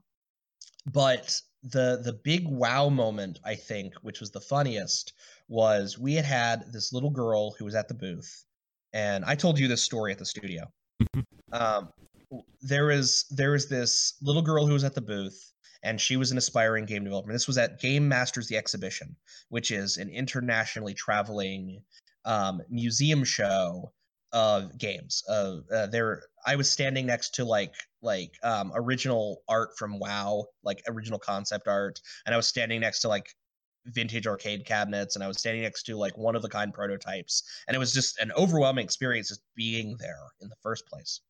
but the the big wow moment I think, which was the funniest, was we had had this little girl who was at the booth, and I told you this story at the studio. um, there is there is this little girl who was at the booth and she was an aspiring game developer. This was at Game Masters the Exhibition, which is an internationally traveling um, museum show of games. Uh, uh, there, I was standing next to like like um, original art from WoW, like original concept art, and I was standing next to like vintage arcade cabinets, and I was standing next to like one of the kind prototypes, and it was just an overwhelming experience just being there in the first place.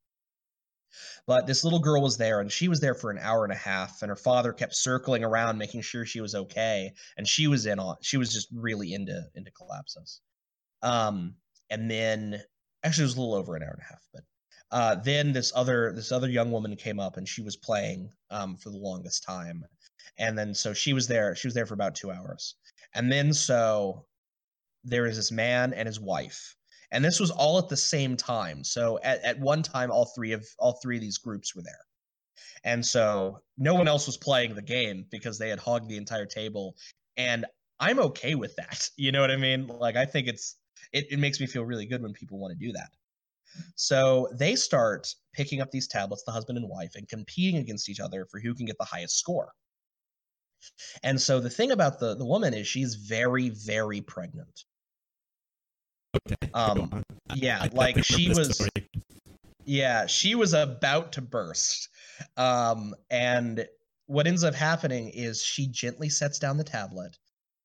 But this little girl was there, and she was there for an hour and a half, and her father kept circling around, making sure she was okay, and she was in on. She was just really into into collapsus. Um, and then actually, it was a little over an hour and a half, but uh, then this other this other young woman came up, and she was playing um, for the longest time, and then so she was there. She was there for about two hours, and then so there is this man and his wife and this was all at the same time. So at, at one time all three of all three of these groups were there. And so no one else was playing the game because they had hogged the entire table. And i'm okay with that. You know what i mean? Like i think it's it, it makes me feel really good when people want to do that. So they start picking up these tablets the husband and wife and competing against each other for who can get the highest score. And so the thing about the the woman is she's very very pregnant Okay. Um, on. I- yeah, I like, she was- story. Yeah, she was about to burst. Um, and what ends up happening is she gently sets down the tablet,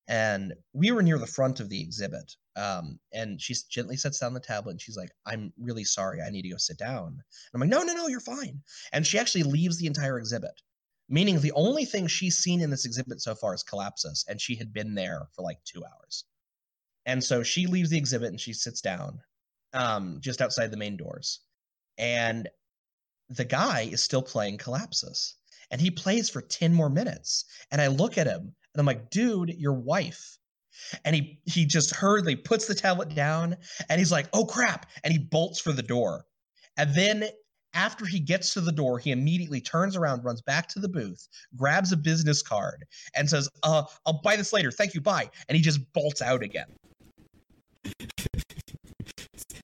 and we were near the front of the exhibit. Um, and she gently sets down the tablet, and she's like, "I'm really sorry, I need to go sit down." And I'm like, "No, no, no, you're fine." And she actually leaves the entire exhibit, meaning the only thing she's seen in this exhibit so far is collapsus. and she had been there for like two hours. And so she leaves the exhibit and she sits down, um, just outside the main doors and the guy is still playing Collapsus. And he plays for 10 more minutes. And I look at him and I'm like, dude, your wife. And he he just hurriedly puts the tablet down and he's like, oh crap. And he bolts for the door. And then after he gets to the door, he immediately turns around, runs back to the booth, grabs a business card, and says, uh, I'll buy this later. Thank you, bye. And he just bolts out again.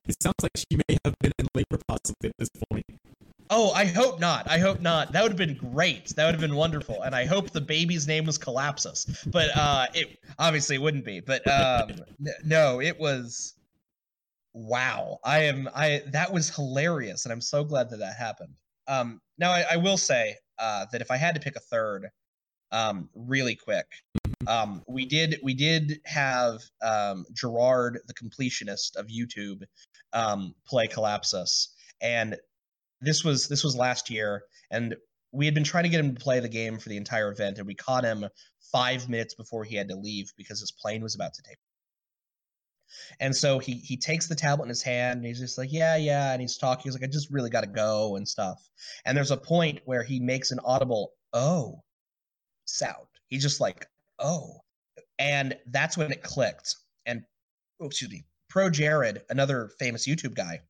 It sounds like she may have been in labor possibly at this point. Oh, I hope not. I hope not. That would have been great. That would have been wonderful. And I hope the baby's name was Collapsus. But uh it obviously wouldn't be. But um n- no, it was wow. I am I that was hilarious and I'm so glad that that happened. Um now I, I will say uh, that if I had to pick a third, um, really quick, um, we did we did have um, Jirard, the completionist of YouTube, um, play Collapsus, and this was this was last year, and we had been trying to get him to play the game for the entire event, and we caught him five minutes before he had to leave because his plane was about to take. And so he he takes the tablet in his hand and he's just like, yeah, yeah, and he's talking. He's like, I just really got to go and stuff. And there's a point where he makes an audible oh sound. He's just like, oh, and that's when it clicked. And oh, excuse me, Pro Jared, another famous YouTube guy,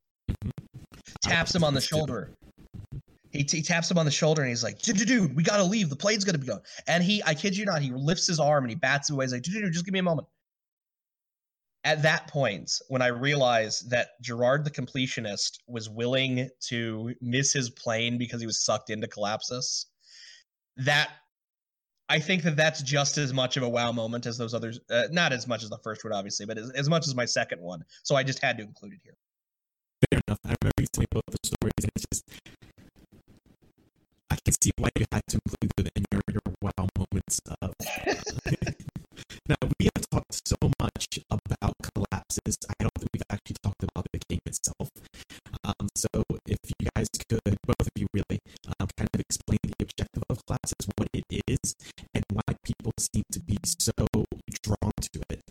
taps him on the shoulder. He, t- he taps him on the shoulder and he's like, dude, dude, we gotta leave. The plane's gonna be gone. And he, I kid you not, he lifts his arm and he bats him away. He's like, dude, dude, just give me a moment. At that point, when I realized that Jirard the completionist was willing to miss his plane because he was sucked into Collapsus, that I think that that's just as much of a wow moment as those others. Uh, not as much as the first one, obviously, but as, as much as my second one. So I just had to include it here. Fair enough. I remember you telling both the stories, and it's just I can see why you had to include them in your, your wow moments. Of, now we have talked so much about collapsus. I don't so if you guys could, both of you really, um, kind of explain the objective of collapsus, what it is, and why people seem to be so drawn to it.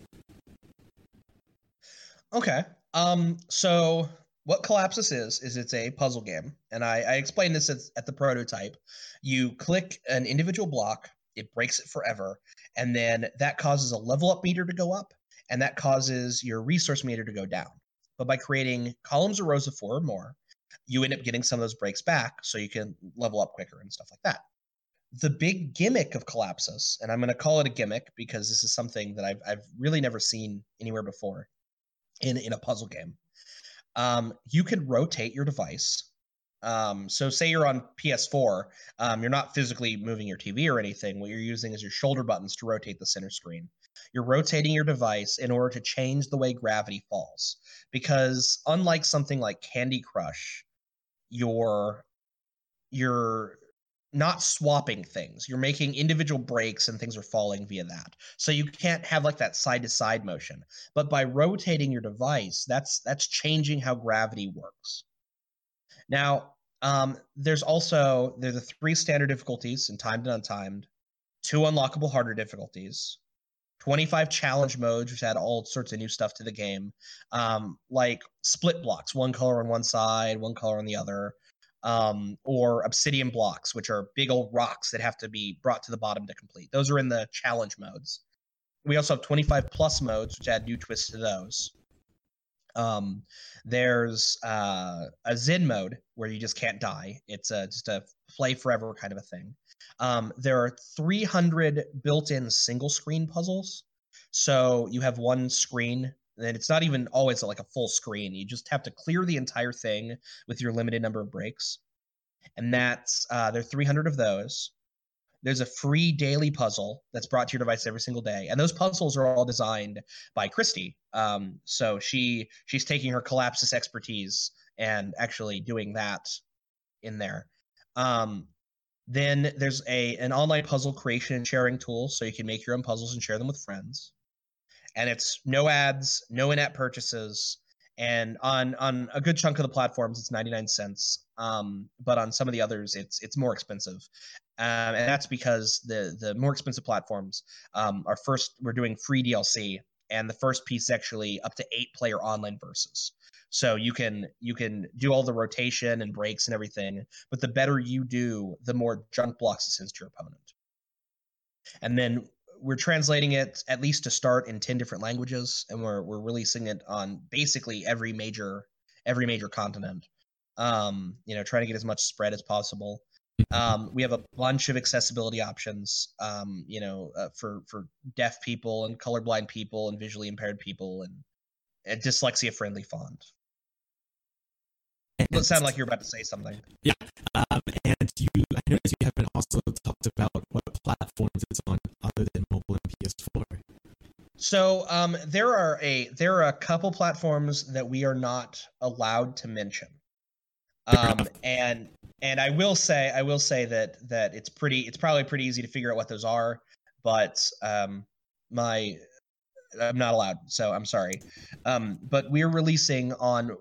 Okay. Um. So what Collapsus is is it's a puzzle game, and I, I explained this at, at the prototype. You click an individual block, it breaks it forever, and then that causes a level up meter to go up, and that causes your resource meter to go down. But by creating columns or rows of four or more, you end up getting some of those breaks back, so you can level up quicker and stuff like that the big gimmick of Collapsus, and I'm going to call it a gimmick because this is something that I've, I've really never seen anywhere before in, in a puzzle game. Um, you can rotate your device. Um, so, say you're on PS4, um, you're not physically moving your TV or anything. What you're using is your shoulder buttons to rotate the center screen. You're rotating your device in order to change the way gravity falls. Because unlike something like Candy Crush, you're you're not swapping things. You're making individual breaks and things are falling via that. So you can't have like that side to side motion. But by rotating your device, that's that's changing how gravity works. Now, um, there's also there are the three standard difficulties in timed and untimed, two unlockable harder difficulties, 25 challenge modes, which add all sorts of new stuff to the game, um, like split blocks, one color on one side, one color on the other um, or obsidian blocks, which are big old rocks that have to be brought to the bottom to complete. Those are in the challenge modes. We also have 25 plus modes, which add new twists to those. Um, there's uh, a Zen mode where you just can't die. It's a, just a play forever kind of a thing. Um, there are 300 built-in single screen puzzles. So you have one screen and it's not even always like a full screen. You just have to clear the entire thing with your limited number of breaks. And that's uh, there are 300 of those. There's a free daily puzzle that's brought to your device every single day, and those puzzles are all designed by Christy. Um, so she she's taking her collapsus expertise and actually doing that in there. Um, then there's a an online puzzle creation and sharing tool, so you can make your own puzzles and share them with friends and it's no ads, no in-app purchases, and on on a good chunk of the platforms it's 99 cents. Um, but on some of the others it's it's more expensive, um, and that's because the the more expensive platforms um, are first we're doing free DLC, and the first piece actually up to eight player online versus. So you can you can do all the rotation and breaks and everything, but the better you do, the more junk blocks it to your opponent. And then we're translating it at least to start in 10 different languages and we're we're releasing it on basically every major every major continent. Um you know trying to get as much spread as possible. Um we have a bunch of accessibility options um you know uh, for for deaf people and colorblind people and visually impaired people and a dyslexia friendly font it sounded like you're about to say something. Yeah, um, and you, I noticed you haven't also talked about what platforms it's on other than mobile and PS4. So um, there are a there are a couple platforms that we are not allowed to mention. Um, and and I will say I will say that that it's pretty it's probably pretty easy to figure out what those are, but um, my I'm not allowed, so I'm sorry. Um, but we're releasing on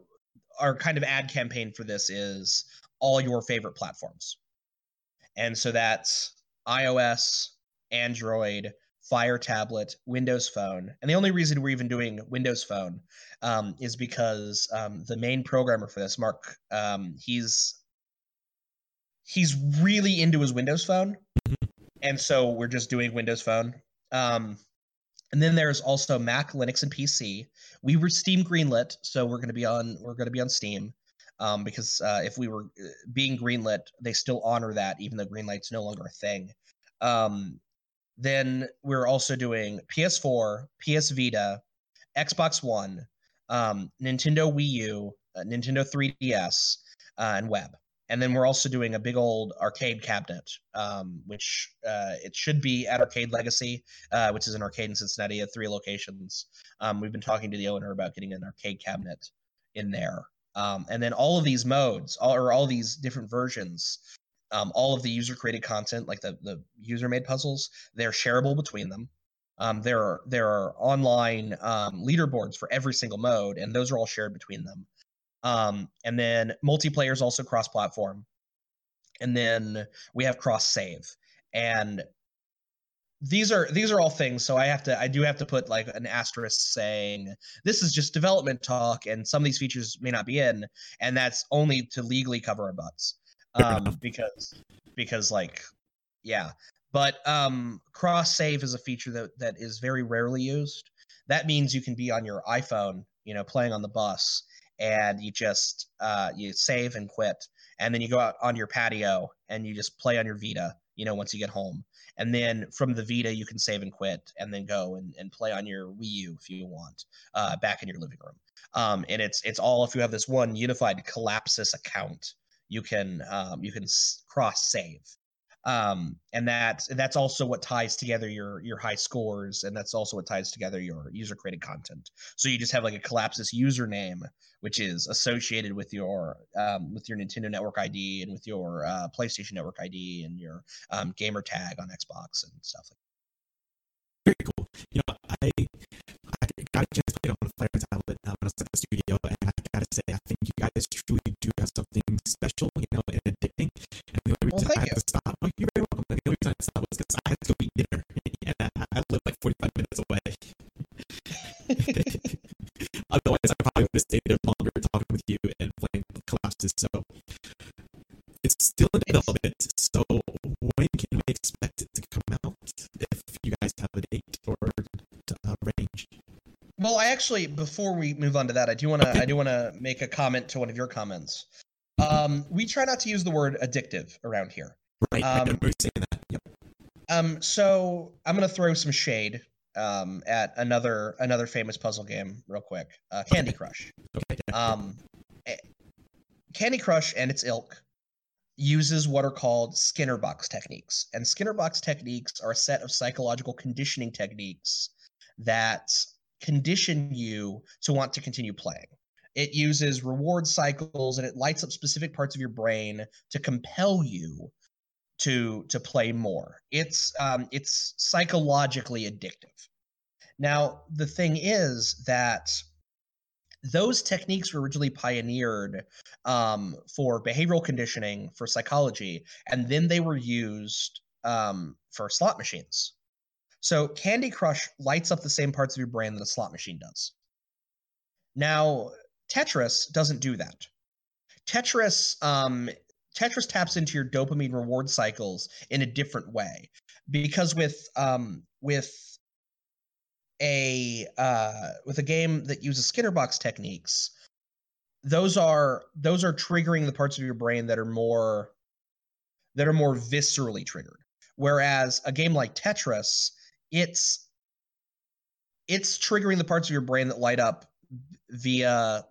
our kind of ad campaign for this is all your favorite platforms, and so that's iOS, Android, Fire Tablet, Windows Phone. And the only reason we're even doing Windows Phone um, is because um, the main programmer for this, Mark, um, he's he's really into his Windows Phone, and so we're just doing Windows Phone. Um, and then there's also Mac, Linux, and PC. We were Steam greenlit, so we're going to be on we're going to be on Steam. Um, because uh, if we were uh, being greenlit, they still honor that, even though greenlight's no longer a thing. Um, then we're also doing PS4, PS Vita, Xbox One, um, Nintendo Wii U, uh, Nintendo 3DS, uh, and web. And then we're also doing a big old arcade cabinet, um, which uh, it should be at Arcade Legacy, uh, which is an arcade in Cincinnati at three locations. Um, we've been talking to the owner about getting an arcade cabinet in there. Um, and then all of these modes, all, or all these different versions, um, all of the user created content, like the the user made puzzles, they're shareable between them. Um, there are there are online um, leaderboards for every single mode, and those are all shared between them. Um, and then multiplayer is also cross platform, and then we have cross save, and these are these are all things so i have to i do have to put like an asterisk saying this is just development talk and some of these features may not be in and that's only to legally cover our butts. Um, because because like yeah. But um, cross save is a feature that that is very rarely used. That means you can be on your iphone you know playing on the bus and you just uh, you save and quit. And then you go out on your patio and you just play on your vita you know once you get home. And then from the vita you can save and quit and then go and, and play on your wii u if you want uh, back in your living room. Um, and it's it's all if you have this one unified collapsus account you can um, you can cross save um, and that that's also what ties together your your high scores and that's also what ties together your user created content so you just have like a collapsus username which is associated with your um, with your nintendo network id and with your uh, playstation network id and your um, gamer tag on xbox and stuff like that. very cool you know i i got a chance to play on the fire tablet uh, when i was at the studio say i think you guys truly do have something special you know and addicting. And the only reason Well, i had to stop oh you're very welcome. The only reason i had to stop was because i had to go eat dinner. And i, I live like 45 minutes away. Otherwise i probably would have stayed there longer talking with you and playing collapsus so it's still in development. So when can we expect it to come out Well, I actually before we move on to that, I do want to I do want to make a comment to one of your comments. Um, we try not to use the word addictive around here. right i Um, remember saying that yep Um, so I'm gonna throw some shade um, at another another famous puzzle game real quick. Uh, Candy Crush. okay. Um, eh, Candy Crush and its ilk uses what are called Skinner box techniques, and Skinner box techniques are a set of psychological conditioning techniques that condition you to want to continue playing. It uses reward cycles and it lights up specific parts of your brain to compel you to to play more. It's um, it's psychologically addictive. Now the thing is that those techniques were originally pioneered um, for behavioral conditioning for psychology, and then they were used um, for slot machines. So Candy Crush lights up the same parts of your brain that a slot machine does. Now Tetris doesn't do that. Tetris um, Tetris taps into your dopamine reward cycles in a different way because with um, with a uh, with a game that uses Skinner box techniques, those are those are triggering the parts of your brain that are more that are more viscerally triggered. Whereas a game like Tetris, it's it's triggering the parts of your brain that light up via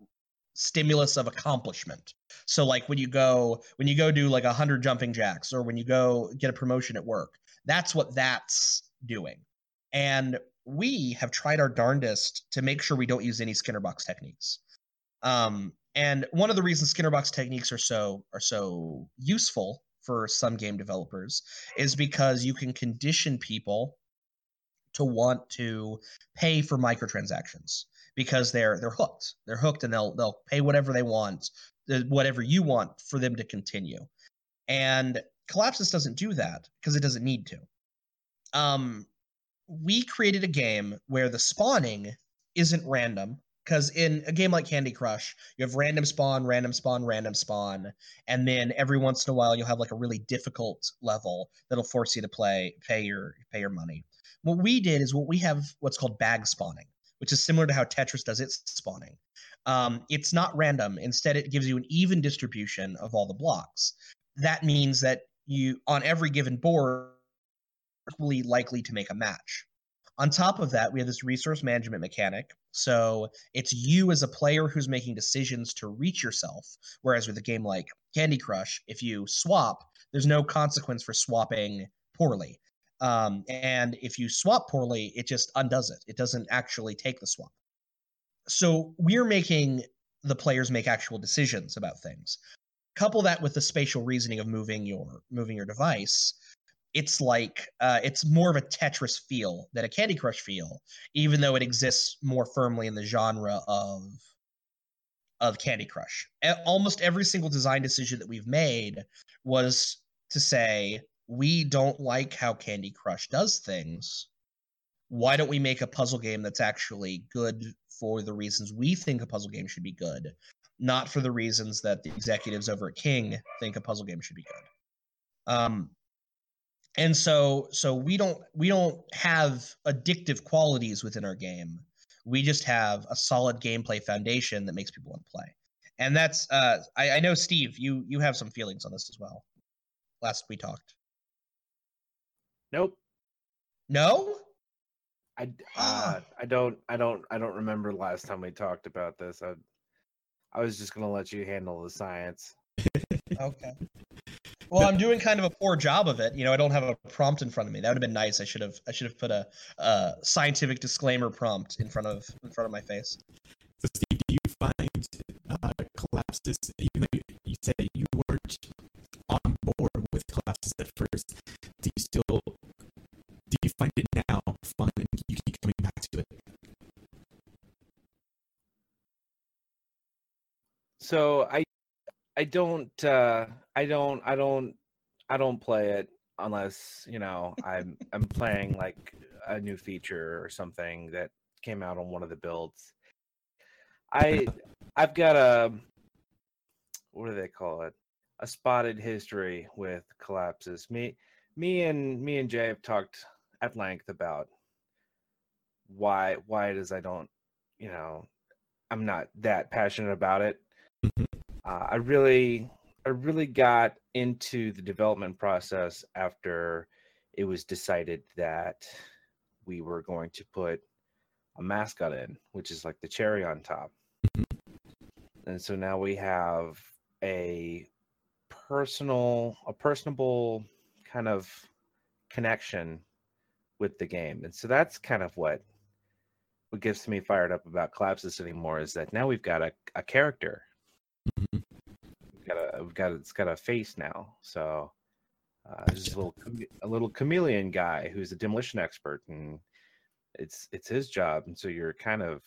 stimulus of accomplishment. So like when you go when you go do like a hundred jumping jacks or when you go get a promotion at work, that's what that's doing. And we have tried our darndest to make sure we don't use any Skinner box techniques. Um, and one of the reasons Skinner box techniques are so are so useful for some game developers is because you can condition people to want to pay for microtransactions because they're they're hooked. They're hooked and they'll they'll pay whatever they want, uh, whatever you want for them to continue. And Collapsus doesn't do that because it doesn't need to. Um, we created a game where the spawning isn't random because in a game like Candy Crush, you have random spawn, random spawn, random spawn, and then every once in a while you'll have like a really difficult level that'll force you to play pay your pay your money. What we did is what we have what's called bag spawning, which is similar to how Tetris does its spawning. Um, it's not random. Instead, it gives you an even distribution of all the blocks. That means that you on every given board equally likely to make a match. On top of that, we have this resource management mechanic. So it's you as a player who's making decisions to reach yourself. Whereas with a game like Candy Crush, if you swap, there's no consequence for swapping poorly. Um, and if you swap poorly, it just undoes it. It doesn't actually take the swap. So we're making the players make actual decisions about things. Couple that with the spatial reasoning of moving your moving your device, it's like uh, it's more of a Tetris feel than a Candy Crush feel, even though it exists more firmly in the genre of of Candy Crush. Almost every single design decision that we've made was to say we don't like how Candy Crush does things. Why don't we make a puzzle game that's actually good for the reasons we think a puzzle game should be good, not for the reasons that the executives over at King think a puzzle game should be good. Um, and so so we don't we don't have addictive qualities within our game we just have a solid gameplay foundation that makes people want to play and that's uh I, I know steve you you have some feelings on this as well last we talked nope no i uh, i don't i don't i don't remember last time we talked about this i i was just gonna let you handle the science okay well, I'm doing kind of a poor job of it. You know, I don't have a prompt in front of me. That would have been nice. I should have I should have put a, a scientific disclaimer prompt in front of in front of my face. So, Steve, do you find uh, collapsus, even though you say you weren't on board with collapsus at first, do you still do you find it now fun and you keep coming back to it? So I I don't uh I don't I don't I don't play it unless, you know, I'm I'm playing like a new feature or something that came out on one of the builds. I I've got a what do they call it? A spotted history with collapsus. Me me and me and Jay have talked at length about why why it is I don't, you know, I'm not that passionate about it. Mm-hmm uh, I really I really got into the development process after it was decided that we were going to put a mascot in, which is like the cherry on top. And so now we have a personal, a personable kind of connection with the game. And so that's kind of what what gets me fired up about Collapsus anymore is that now we've got a, a character we've got a it's got a face now. So uh, there's a little a little chameleon guy who's a demolition expert, and it's it's his job. And so you're kind of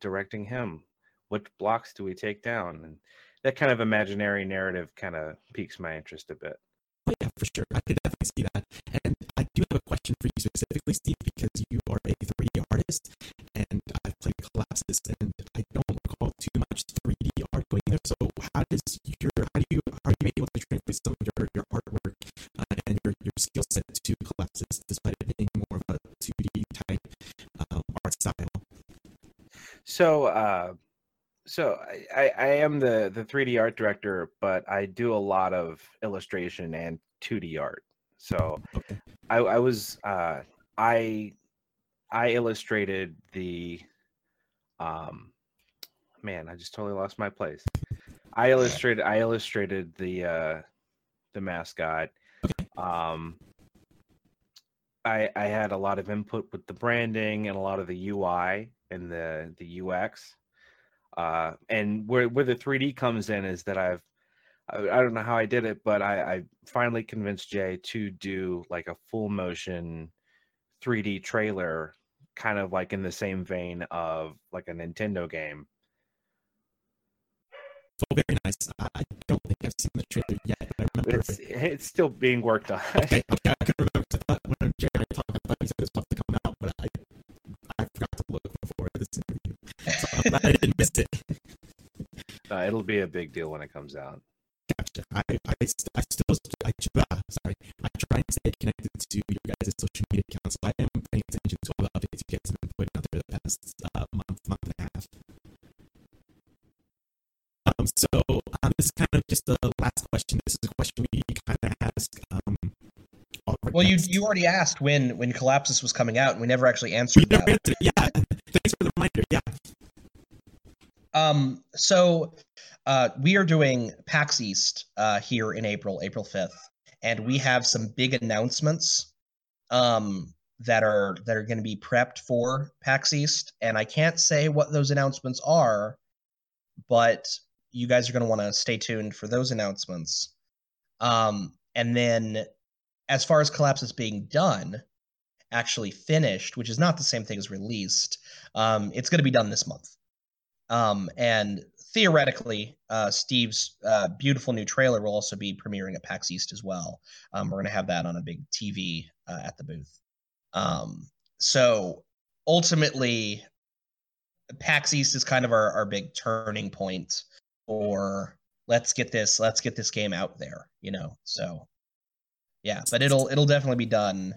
directing him. What blocks do we take down? And that kind of imaginary narrative kind of piques my interest a bit. Oh, yeah, for sure. I could definitely see that. And do have a question for you specifically, Steve, because you are a 3D artist, and I've played Collapsus, and I don't recall too much 3D art going there. So how does your how do you are you able to translate some of your, your artwork uh, and your, your skill set to Collapsus, despite it being more of a 2D type um, art style? So. Uh so I, I am the the 3D art director, but I do a lot of illustration and 2D art. So okay. I, I was uh, I I illustrated the um man, I just totally lost my place. I illustrated I illustrated the uh the mascot. Um I I had a lot of input with the branding and a lot of the UI and the the UX. Uh, and where where the 3D comes in is that I've I, I don't know how I did it, but I, I finally convinced Jay to do like a full motion 3D trailer, kind of like in the same vein of like a Nintendo game. So very nice. I don't think I've seen the trailer yet, but I remember. It's it's still being worked on. okay, okay, I can remember. when Jerry and I talked, about he said it was about to come out, but I, I forgot to look before this interview. So I'm glad I didn't miss it. Uh, it'll be a big deal when it comes out. I, I, I still, I, uh, sorry, I try and stay connected to your guys' social media accounts. So I am paying attention to all the updates you guys have been putting out there the past uh, month, month and a half. Um, so um, this is kind of just the last question. This is a question we kind of ask um, all of our Well, you guests. you already asked when when Collapsus was coming out, and we never actually answered never that. answered. Yeah, thanks for the reminder. Yeah, Um, so uh, we are doing PAX East uh, here in April, April 5th, and we have some big announcements um, that are that are going to be prepped for PAX East, and I can't say what those announcements are, but you guys are going to want to stay tuned for those announcements. Um, and then, as far as Collapsus being done, actually finished, which is not the same thing as released, um, it's going to be done this month. Um, and theoretically, uh, Steve's uh, beautiful new trailer will also be premiering at PAX East as well. Um, we're going to have that on a big TV uh, at the booth. Um, so ultimately, PAX East is kind of our, our big turning point for let's get this let's get this game out there, you know. So yeah, but it'll it'll definitely be done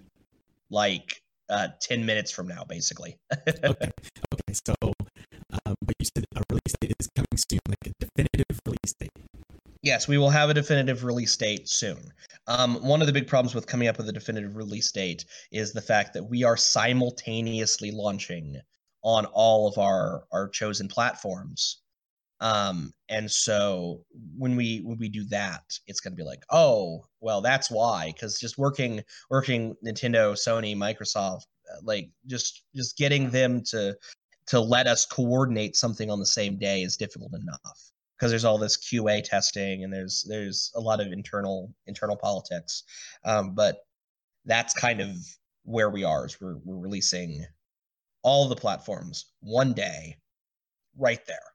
like uh, ten minutes from now, basically. okay, okay. So, um, but you said a release date is coming soon, like a definitive release date. Yes, we will have a definitive release date soon. Um, one of the big problems with coming up with a definitive release date is the fact that we are simultaneously launching on all of our our chosen platforms. Um, and so when we when we do that, it's going to be like, oh, well, that's why. Because just working working Nintendo, Sony, Microsoft, uh, like just just getting them to to let us coordinate something on the same day is difficult enough because there's all this QA testing and there's there's a lot of internal internal politics. Um, but that's kind of where we are. Is we're we're releasing all the platforms one day, right there.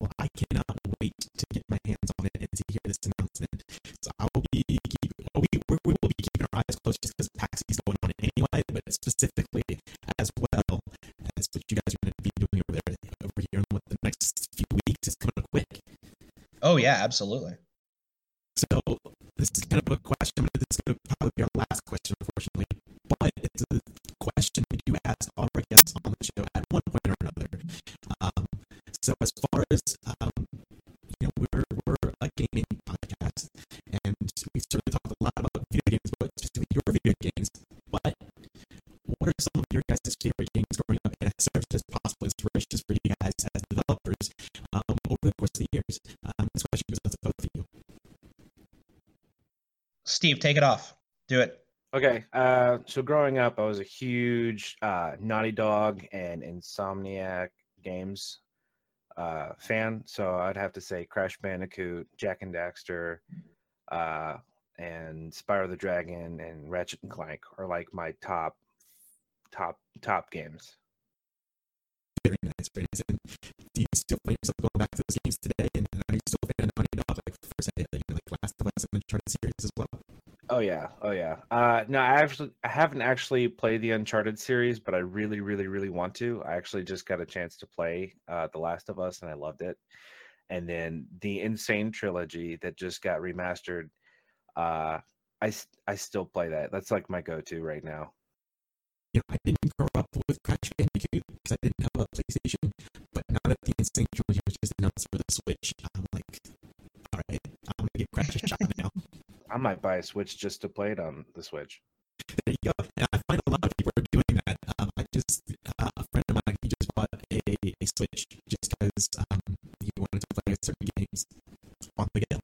Well, I cannot wait to get my hands on it and to hear this announcement. So I will be keep, we, we we will be keeping our eyes closed just because PAX is going on anyway, but specifically as well as what you guys are going to be doing over there over here in what the next few weeks is coming quick. Oh yeah, absolutely. So this is kind of a question. This is going to probably be our last question, unfortunately. But it's a question we do ask all our guests on the show at one point or another. Um, so as far as um, you know, we're we're a gaming podcast, and we certainly talk a lot about video games, but specifically your video games. But what are some of your guys' favorite games growing up, and as served as possible inspirations for you guys as developers um, over the course of the years? Um, this question goes out to both of you. Steve, take it off. Do it. Okay, uh, so growing up, I was a huge uh, Naughty Dog and Insomniac games uh, fan. So I'd have to say Crash Bandicoot, Jak and Daxter, uh, and Spyro the Dragon and Ratchet and Clank are like my top, top, top games. very nice, very nice. Do you still find yourself going back to those games today? And are you still fan of Naughty Dog, like first, know, like Last of Us and Uncharted series as well? Oh yeah, oh yeah. Uh, no, I actually I haven't actually played the Uncharted series, but I really, really, really want to. I actually just got a chance to play uh, The Last of Us, and I loved it. And then the N. Sane trilogy that just got remastered. Uh, I I still play that. That's like my go-to right now. Know, I didn't grow up with Crash Bandicoot because I didn't have a PlayStation. But now that the N. Sane Trilogy was just announced for the Switch, I'm like, all right, I'm gonna give Crash a shot. I might buy a Switch just to play it on the Switch. There you go. And I find a lot of people are doing that. Um, I just uh, a friend of mine he just bought a, a Switch just because um, he wanted to play certain games on the go.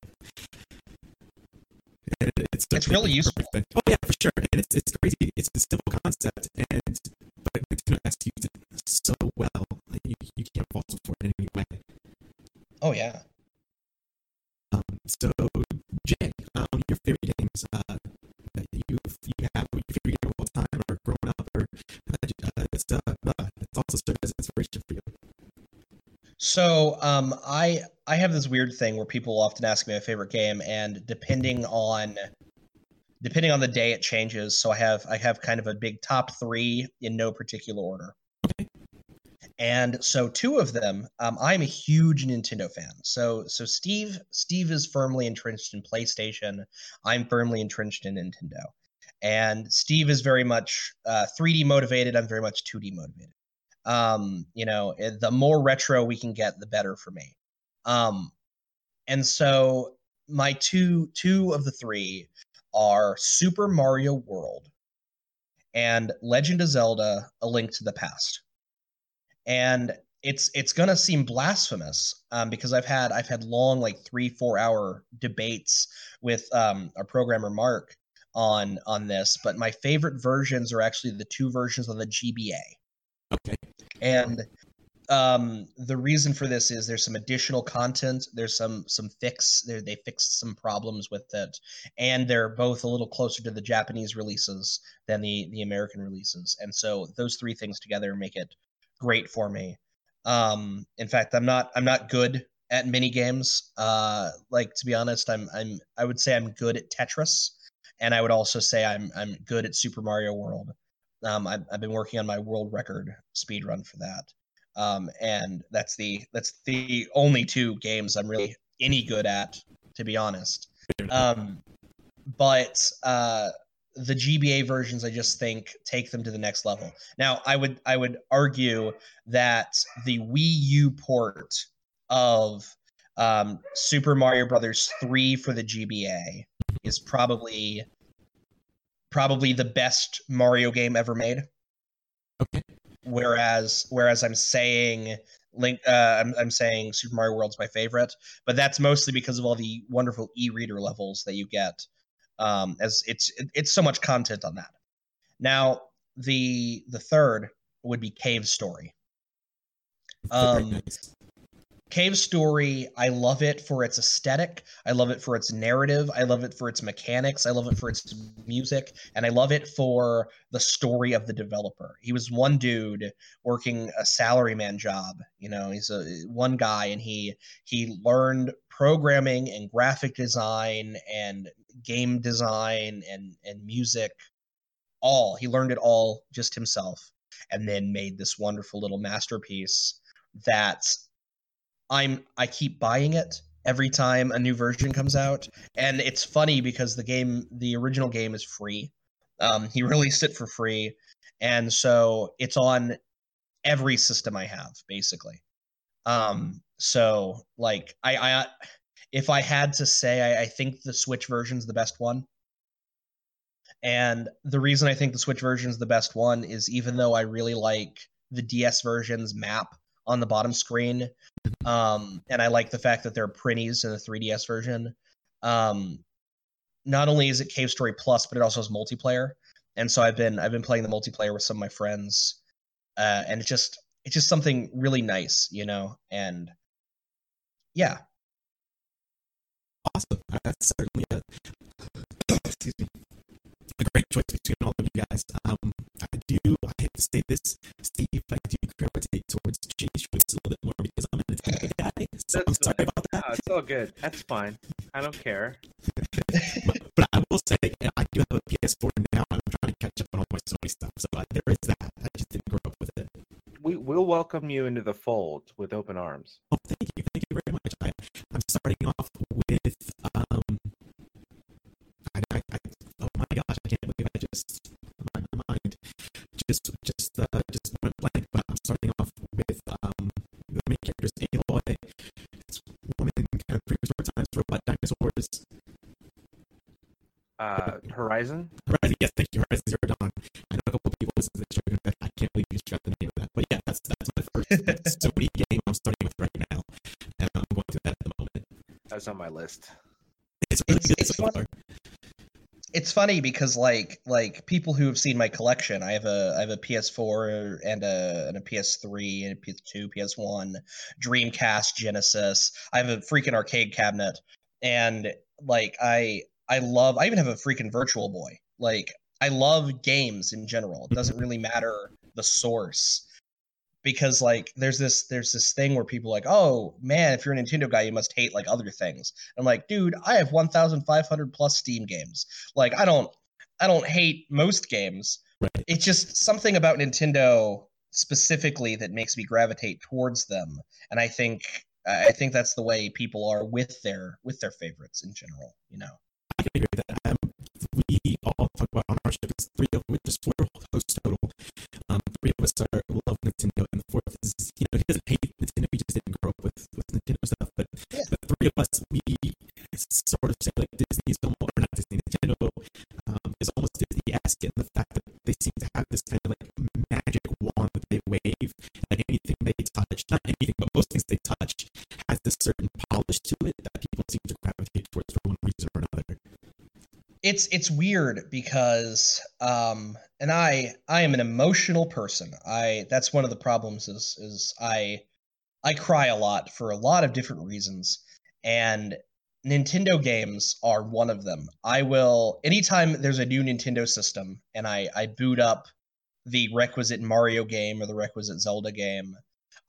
And it- it's, It's really useful. thing. Oh yeah, for sure. And it's it's crazy. It's a simple concept, and but it's Nintendo executes it so well. Like, you, you can't fault for it in any way. Oh yeah. So, Jay, um, your favorite games uh, that you you have, your favorite game of all time, or growing up, or uh, it's uh, uh, it's also served as inspiration for you. So um, I I have this weird thing where people often ask me my favorite game, and depending on depending on the day, it changes. So I have I have kind of a big top three in no particular order. And so two of them, um, I'm a huge Nintendo fan. So so Steve Steve is firmly entrenched in PlayStation. I'm firmly entrenched in Nintendo. And Steve is very much uh, 3D motivated. I'm very much 2D motivated. Um, you know, eh, the more retro we can get, the better for me. Um, and so my two two of the three are Super Mario World and Legend of Zelda: A Link to the Past. And it's it's gonna seem blasphemous um, because I've had I've had long like three four hour debates with um, our programmer Mark on on this, but my favorite versions are actually the two versions of the GBA. Okay. And um, the reason for this is there's some additional content. There's some some fix. There they fixed some problems with it, and they're both a little closer to the Japanese releases than the the American releases. And so those three things together make it great for me. Um, in fact, I'm not I'm not good at mini games. Uh, like to be honest, I'm I'm I would say I'm good at Tetris, and I would also say I'm I'm good at Super Mario World. Um, I've, I've been working on my world record speed run for that um, and that's the that's the only two games I'm really any good at, to be honest. Um, but uh, the GBA versions, I just think take them to the next level. Now, I would I would argue that the Wii U port of um, Super Mario Brothers three for the GBA is probably probably the best Mario game ever made. Okay whereas whereas I'm saying Link, uh, I'm, I'm saying Super Mario World's my favorite, but that's mostly because of all the wonderful e-reader levels that you get. Um, as it's it's so much content on that. Now the the third would be Cave Story. Um, nice. Cave Story, I love it for its aesthetic. I love it for its narrative. I love it for its mechanics. I love it for its music. And I love it for the story of the developer. He was one dude working a salaryman job. You know, he's a one guy and he he learned programming and graphic design and game design and and music all. He learned it all just himself and then made this wonderful little masterpiece that I'm I keep buying it every time a new version comes out, and it's funny because the game, the original game, is free. Um, he released it for free, and so it's on every system I have basically. Um, so like I, I if I had to say, I, I think the Switch version is the best one. And the reason I think the Switch version is the best one is even though I really like the DS version's map on the bottom screen. Um, and I like the fact that there are printies in the 3DS version. Um, not only is it Cave Story Plus, but it also has multiplayer. And so I've been I've been playing the multiplayer with some of my friends, uh, and it just it's just something really nice, you know. And yeah, awesome. That's certainly a excuse me a great choice between all of you guys. Um, I do, I hate to say this, Steve, I do gravitate towards James choice a little bit more because I'm an Nintendo guy. So I'm sorry about that. No, it's all good. That's fine. I don't care. but, but, I will say, I do have a PS4 now. I'm trying to catch up on all my Sony stuff. So uh, there is that. I just didn't grow up with it. We, we'll welcome you into the fold with open arms. Oh, thank you. Thank you very much. I, I'm starting off with um, I, I, I, oh my gosh, I can't believe I just my, mind just just uh, just went blank. But I'm starting off with um the main characters Aloy, this woman kind of prehistoric times robot dinosaurs. Uh, Horizon. Horizon, yes, thank you. Horizon Zero Dawn. I know a couple people listen to this show. I can't believe you forgot the name of that. But yeah, that's that's my first Sony game I'm starting with right now, and I'm going through that at the moment. That's on my list. It's really it's, good it's so one, it's funny because like like people who have seen my collection, I have a I have a PS4 and a and a PS3 and a PS2, PS1, Dreamcast, Genesis. I have a freaking arcade cabinet, and like I I love. I even have a freaking Virtual Boy. Like I love games in general. It doesn't mm-hmm. really matter the source because like there's this there's this thing where people are like oh man if you're a nintendo guy you must hate like other things i'm like dude i have 1500 plus steam games like i don't i don't hate most games Right. it's just something about nintendo specifically that makes me gravitate towards them and i think i think that's the way people are with their with their favorites in general you know I can agree with that. Um, we all talk about on our show. It's three of which is four hosts total. Um, three of us are love Nintendo, and the fourth is you know he doesn't hate Nintendo. He just didn't grow up with with Nintendo stuff. But Yeah. the three of us, we sort of say like Disney's almost or not Disney. Nintendo um, is almost Disney-esque in the fact that they seem to have this kind of like magic wand that they wave, and anything they touch, not anything, but most things they touch, has this certain polish to it that people seem to gravitate towards for one reason or another. It's it's weird because um and i i am an emotional person. I that's one of the problems is is i i cry a lot for a lot of different reasons and nintendo games are one of them. I will anytime there's a new nintendo system and i i boot up the requisite mario game or the requisite zelda game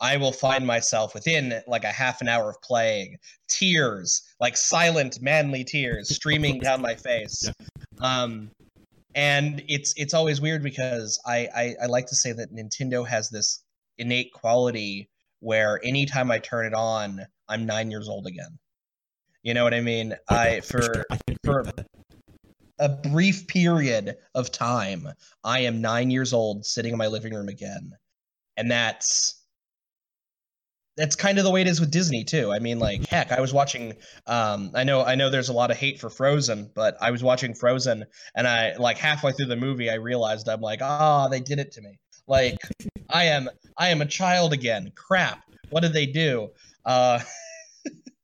i will find myself within like a half an hour of playing tears like silent manly tears streaming down my face. Um and it's it's always weird because I, I i like to say that nintendo has this innate quality where anytime i turn it on i'm nine years old again. You know what i mean? I for I can agree for a brief period of time i am nine years old sitting in my living room again. And that's that's kind of the way it is with disney too i mean like heck i was watching um i know i know there's a lot of hate for frozen but i was watching frozen and i like halfway through the movie i realized i'm like ah they did it to me like i am i am a child again crap what did they do uh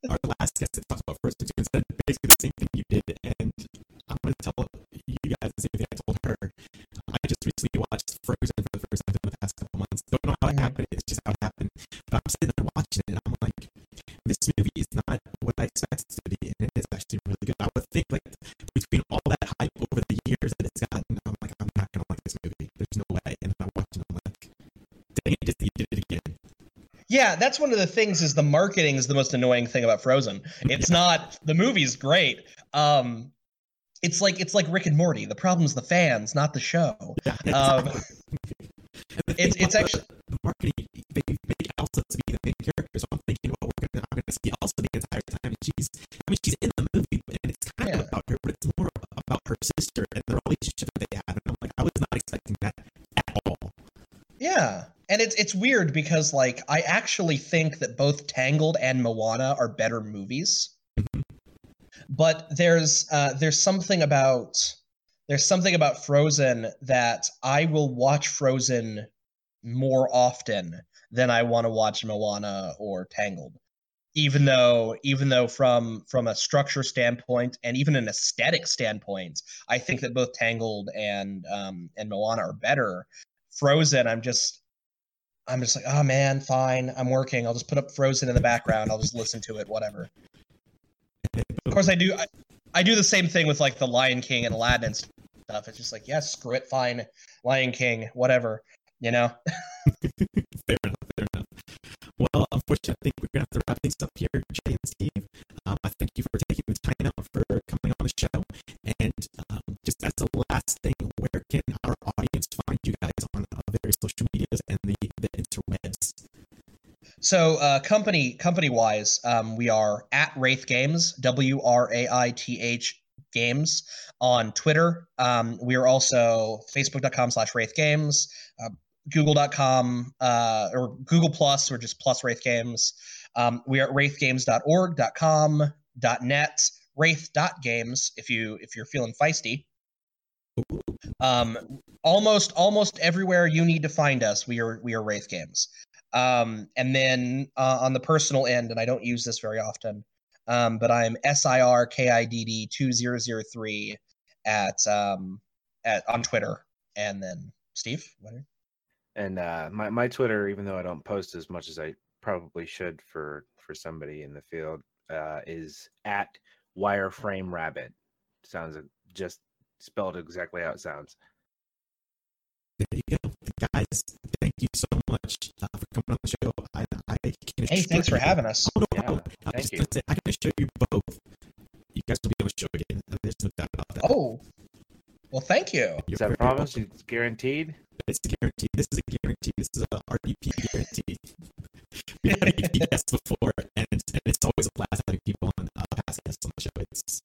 Our last guest that talks about first two said basically the same thing you did, and I'm going to tell you guys the same thing I told her. I just recently watched Frozen for the first time in the past couple months. Don't know how it Mhm. happened. It's just how it happened. But I'm sitting there watching it, and I'm like, this movie is not what I expected it to be, and it is actually really good. I would think like between all that hype over the years that it's gotten, I'm like, I'm not going to like this movie. There's no way. And I'm watching, I'm like, dang it, Disney did it again. Yeah, that's one of the things is the marketing is the most annoying thing about Frozen. It's not the movie's great. Um it's like it's like Rick and Morty. The problem's the fans, not the show. Yeah, Um, exactly. The it's it's actually the marketing they make Elsa to be the main character. So I'm thinking, well, we're gonna I'm gonna see Elsa the entire time. And she's I mean she's in the movie, and it's kind Yeah. of about her, but it's more about her sister and the relationship that they have. And I'm like, I was not expecting that at all. yeah. And it's it's weird because like I actually think that both Tangled and Moana are better movies. But there's uh there's something about there's something about Frozen that I will watch Frozen more often than I want to watch Moana or Tangled. Even though even though from from a structure standpoint and even an aesthetic standpoint, I think that both Tangled and um and Moana are better. Frozen, I'm just I'm just like, oh man, fine. I'm working. I'll just put up Frozen in the background. I'll just listen to it, whatever. Of course, I do. I, I do the same thing with like the Lion King and Aladdin and stuff. It's just like, yeah, screw it, fine. Lion King, whatever. You know. fair enough, fair enough. Well, unfortunately, I think we're gonna have to wrap things up here, Jay and Steve. Um, I thank you for taking the time out for coming on the show. And um, just as the last thing, where can our audience find you guys on uh, various social medias and the, the interwebs? So, uh, company company wise, um, we are at Wraith Games, W R A I T H Games on Twitter. Um, we are also facebook.com slash Wraith Games, uh, google.com uh, or Google Plus or just Plus Wraith Games. Um, we are at wraithgames.org.com, .net, wraith.games if you if you're feeling feisty. Um, almost almost everywhere you need to find us, we are we are Wraith Games. Um, and then uh, on the personal end, and I don't use this very often, um, but I'm S I R K I D D two zero zero three at um at on Twitter, and then Steve. What are, And uh, my my Twitter, even though I don't post as much as I probably should for for somebody in the field, uh, is at wireframe rabbit. Sounds just spelled exactly how it sounds. There you go, guys. Thank you so much uh, for coming on the show. I, I can hey, assure thanks for you- having us. Oh, no, Yeah, no. I thank was you. gonna say I can assure you both. You guys will be on the show again. There's no doubt about that. Oh, well, thank you. You're Is that very promise? welcome. It's guaranteed. It's guaranteed. This is a guarantee. This is a RDP guarantee. We've had EP guests before, and, and it's always a blast having people on uh, past guests on the show. It's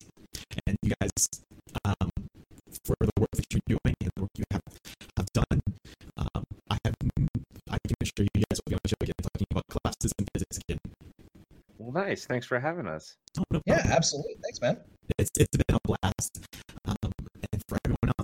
and you guys, um, for the work that you're doing and the work you have have done, um, I have I can assure you guys will be on the show again talking about Collapsus and physics again. Well, nice. Thanks for having us. Oh, no Yeah, absolutely. Thanks, man. It's it's been a blast. Um, and for everyone out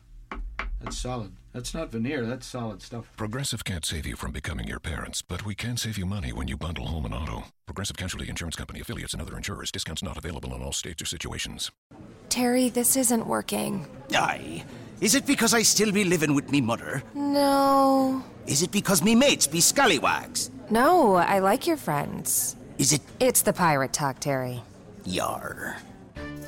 That's solid. That's not veneer. That's solid stuff. Progressive can't save you from becoming your parents, but we can save you money when you bundle home and auto. Progressive Casualty Insurance Company affiliates and other insurers. Discounts not available in all states or situations. Terry, this isn't working. Aye. Is it because I still be living with me mother? No. Is it because me mates be scallywags? No, I like your friends. Is it It's the pirate talk, Terry. Yar?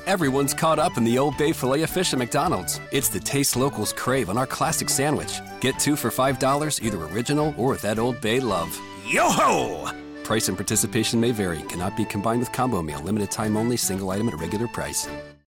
Everyone's caught up in the Old Bay filet of fish at McDonald's. It's the taste locals crave on our classic sandwich. Get two for $5, either original or with that Old Bay love. Yo ho! Price and participation may vary, cannot be combined with combo meal, limited time only, single item at regular price.